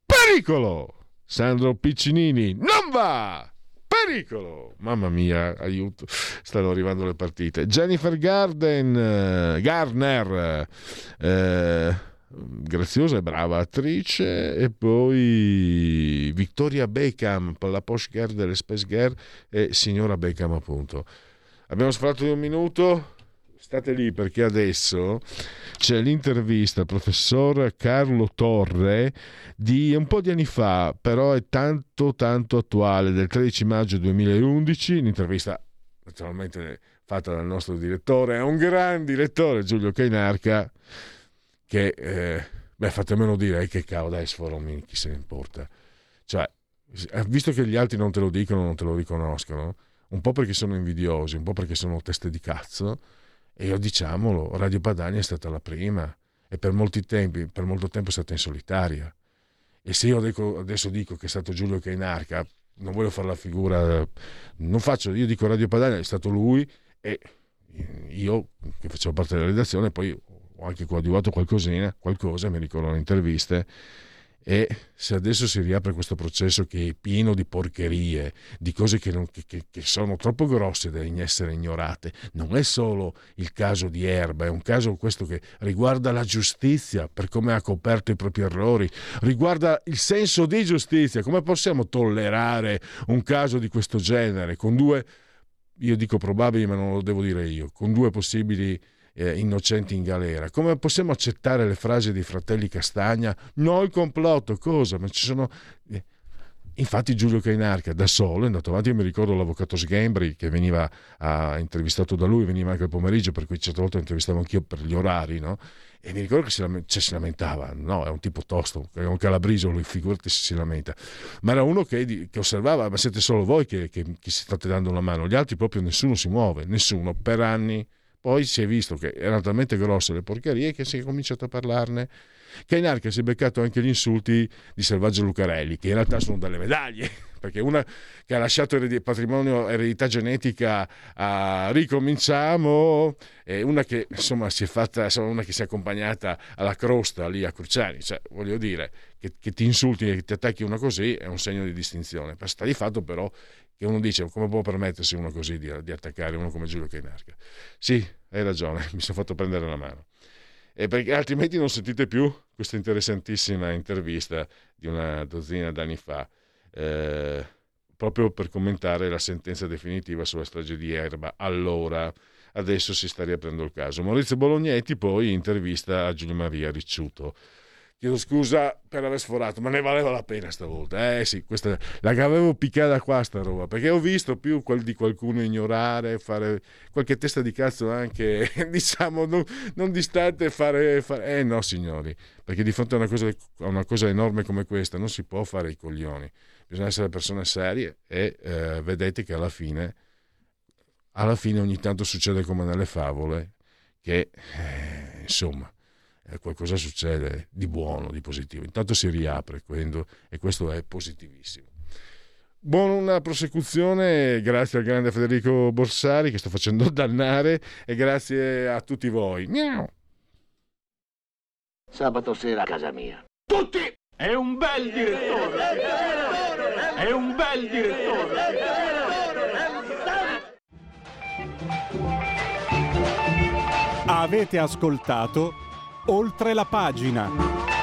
Pericolo! Sandro Piccinini, non va! Pericolo! Mamma mia, aiuto, stanno arrivando le partite. Jennifer Garden, eh, Garner, eh, graziosa e brava attrice e poi Victoria Beckham la Posh Girl delle Space Girl e signora Beckham appunto abbiamo sfratto di un minuto state lì perché adesso c'è l'intervista al professor Carlo Torre di un po' di anni fa però è tanto tanto attuale del 13 maggio 2011 l'intervista naturalmente fatta dal nostro direttore è un gran direttore Giulio Cainarca che, eh, beh, fatemelo dire, eh, che cavolo dai sforomini, chi se ne importa. Cioè, eh, visto che gli altri non te lo dicono, non te lo riconoscono, un po' perché sono invidiosi, un po' perché sono teste di cazzo, e io diciamolo, Radio Padania è stata la prima e per molti tempi, per molto tempo è stata in solitaria. E se io adesso dico che è stato Giulio Cainarca, non voglio fare la figura, non faccio, io dico Radio Padania, è stato lui e io che facevo parte della redazione, poi ho anche coadiuvato qualcosina, qualcosa, mi ricordo le interviste, e se adesso si riapre questo processo che è pieno di porcherie, di cose che, non, che, che, sono troppo grosse da essere ignorate, non è solo il caso di Erba, è un caso questo che riguarda la giustizia per come ha coperto i propri errori, riguarda il senso di giustizia, come possiamo tollerare un caso di questo genere? Con due, io dico probabili ma non lo devo dire io, con due possibili eh, innocenti in galera. Come possiamo accettare le frasi dei fratelli Castagna? No, il complotto, cosa? Ma ci sono... Eh, infatti Giulio Cainarca da solo è andato avanti, io mi ricordo l'avvocato Sgembri che veniva ah, intervistato da lui, veniva anche il pomeriggio, per cui certe volte intervistavo anch'io per gli orari, no? E mi ricordo che si, cioè, si lamentava, no, è un tipo tosto, è un calabriso, lui figurati se si lamenta. Ma era uno che, che osservava, ma siete solo voi che, che, che si state dando una mano, gli altri proprio nessuno si muove, nessuno, per anni poi si è visto che erano talmente grosse le porcherie che si è cominciato a parlarne. Cainarca si è beccato anche gli insulti di Selvaggio Lucarelli, che in realtà sono delle medaglie, perché una che ha lasciato ered- patrimonio eredità genetica a ricominciamo, e una che insomma si è fatta, insomma, una che si è accompagnata alla crosta lì a Cruciani, cioè voglio dire che, che ti insulti e ti attacchi uno così è un segno di distinzione. Sta di fatto però che uno dice come può permettersi uno così di, di attaccare uno come Giulio Cainarca. Sì, hai ragione, mi sono fatto prendere la mano. E perché altrimenti non sentite più questa interessantissima intervista di una dozzina d'anni fa, eh, proprio per commentare la sentenza definitiva sulla strage di Erba. Allora, adesso si sta riaprendo il caso. Maurizio Bolognetti poi intervista a Giulio Maria Ricciuto chiedo scusa per aver sforato, ma ne valeva la pena stavolta. Eh sì, questa, la avevo piccata qua sta roba, perché ho visto più quel di qualcuno ignorare, fare qualche testa di cazzo anche, diciamo, non, non distante, fare, fare... Eh no, signori, perché di fronte a una, cosa, a una cosa enorme come questa non si può fare i coglioni. Bisogna essere persone serie e eh, vedete che alla fine, alla fine ogni tanto succede come nelle favole, che eh, insomma eh, qualcosa succede di buono, di positivo. Intanto si riapre quando, e questo è positivissimo. Buona prosecuzione, grazie al grande Federico Borsari che sto facendo dannare e grazie a tutti voi. Miau. Sabato sera a casa mia. Tutti! È un bel direttore! È un bel direttore! Avete ascoltato Oltre la pagina.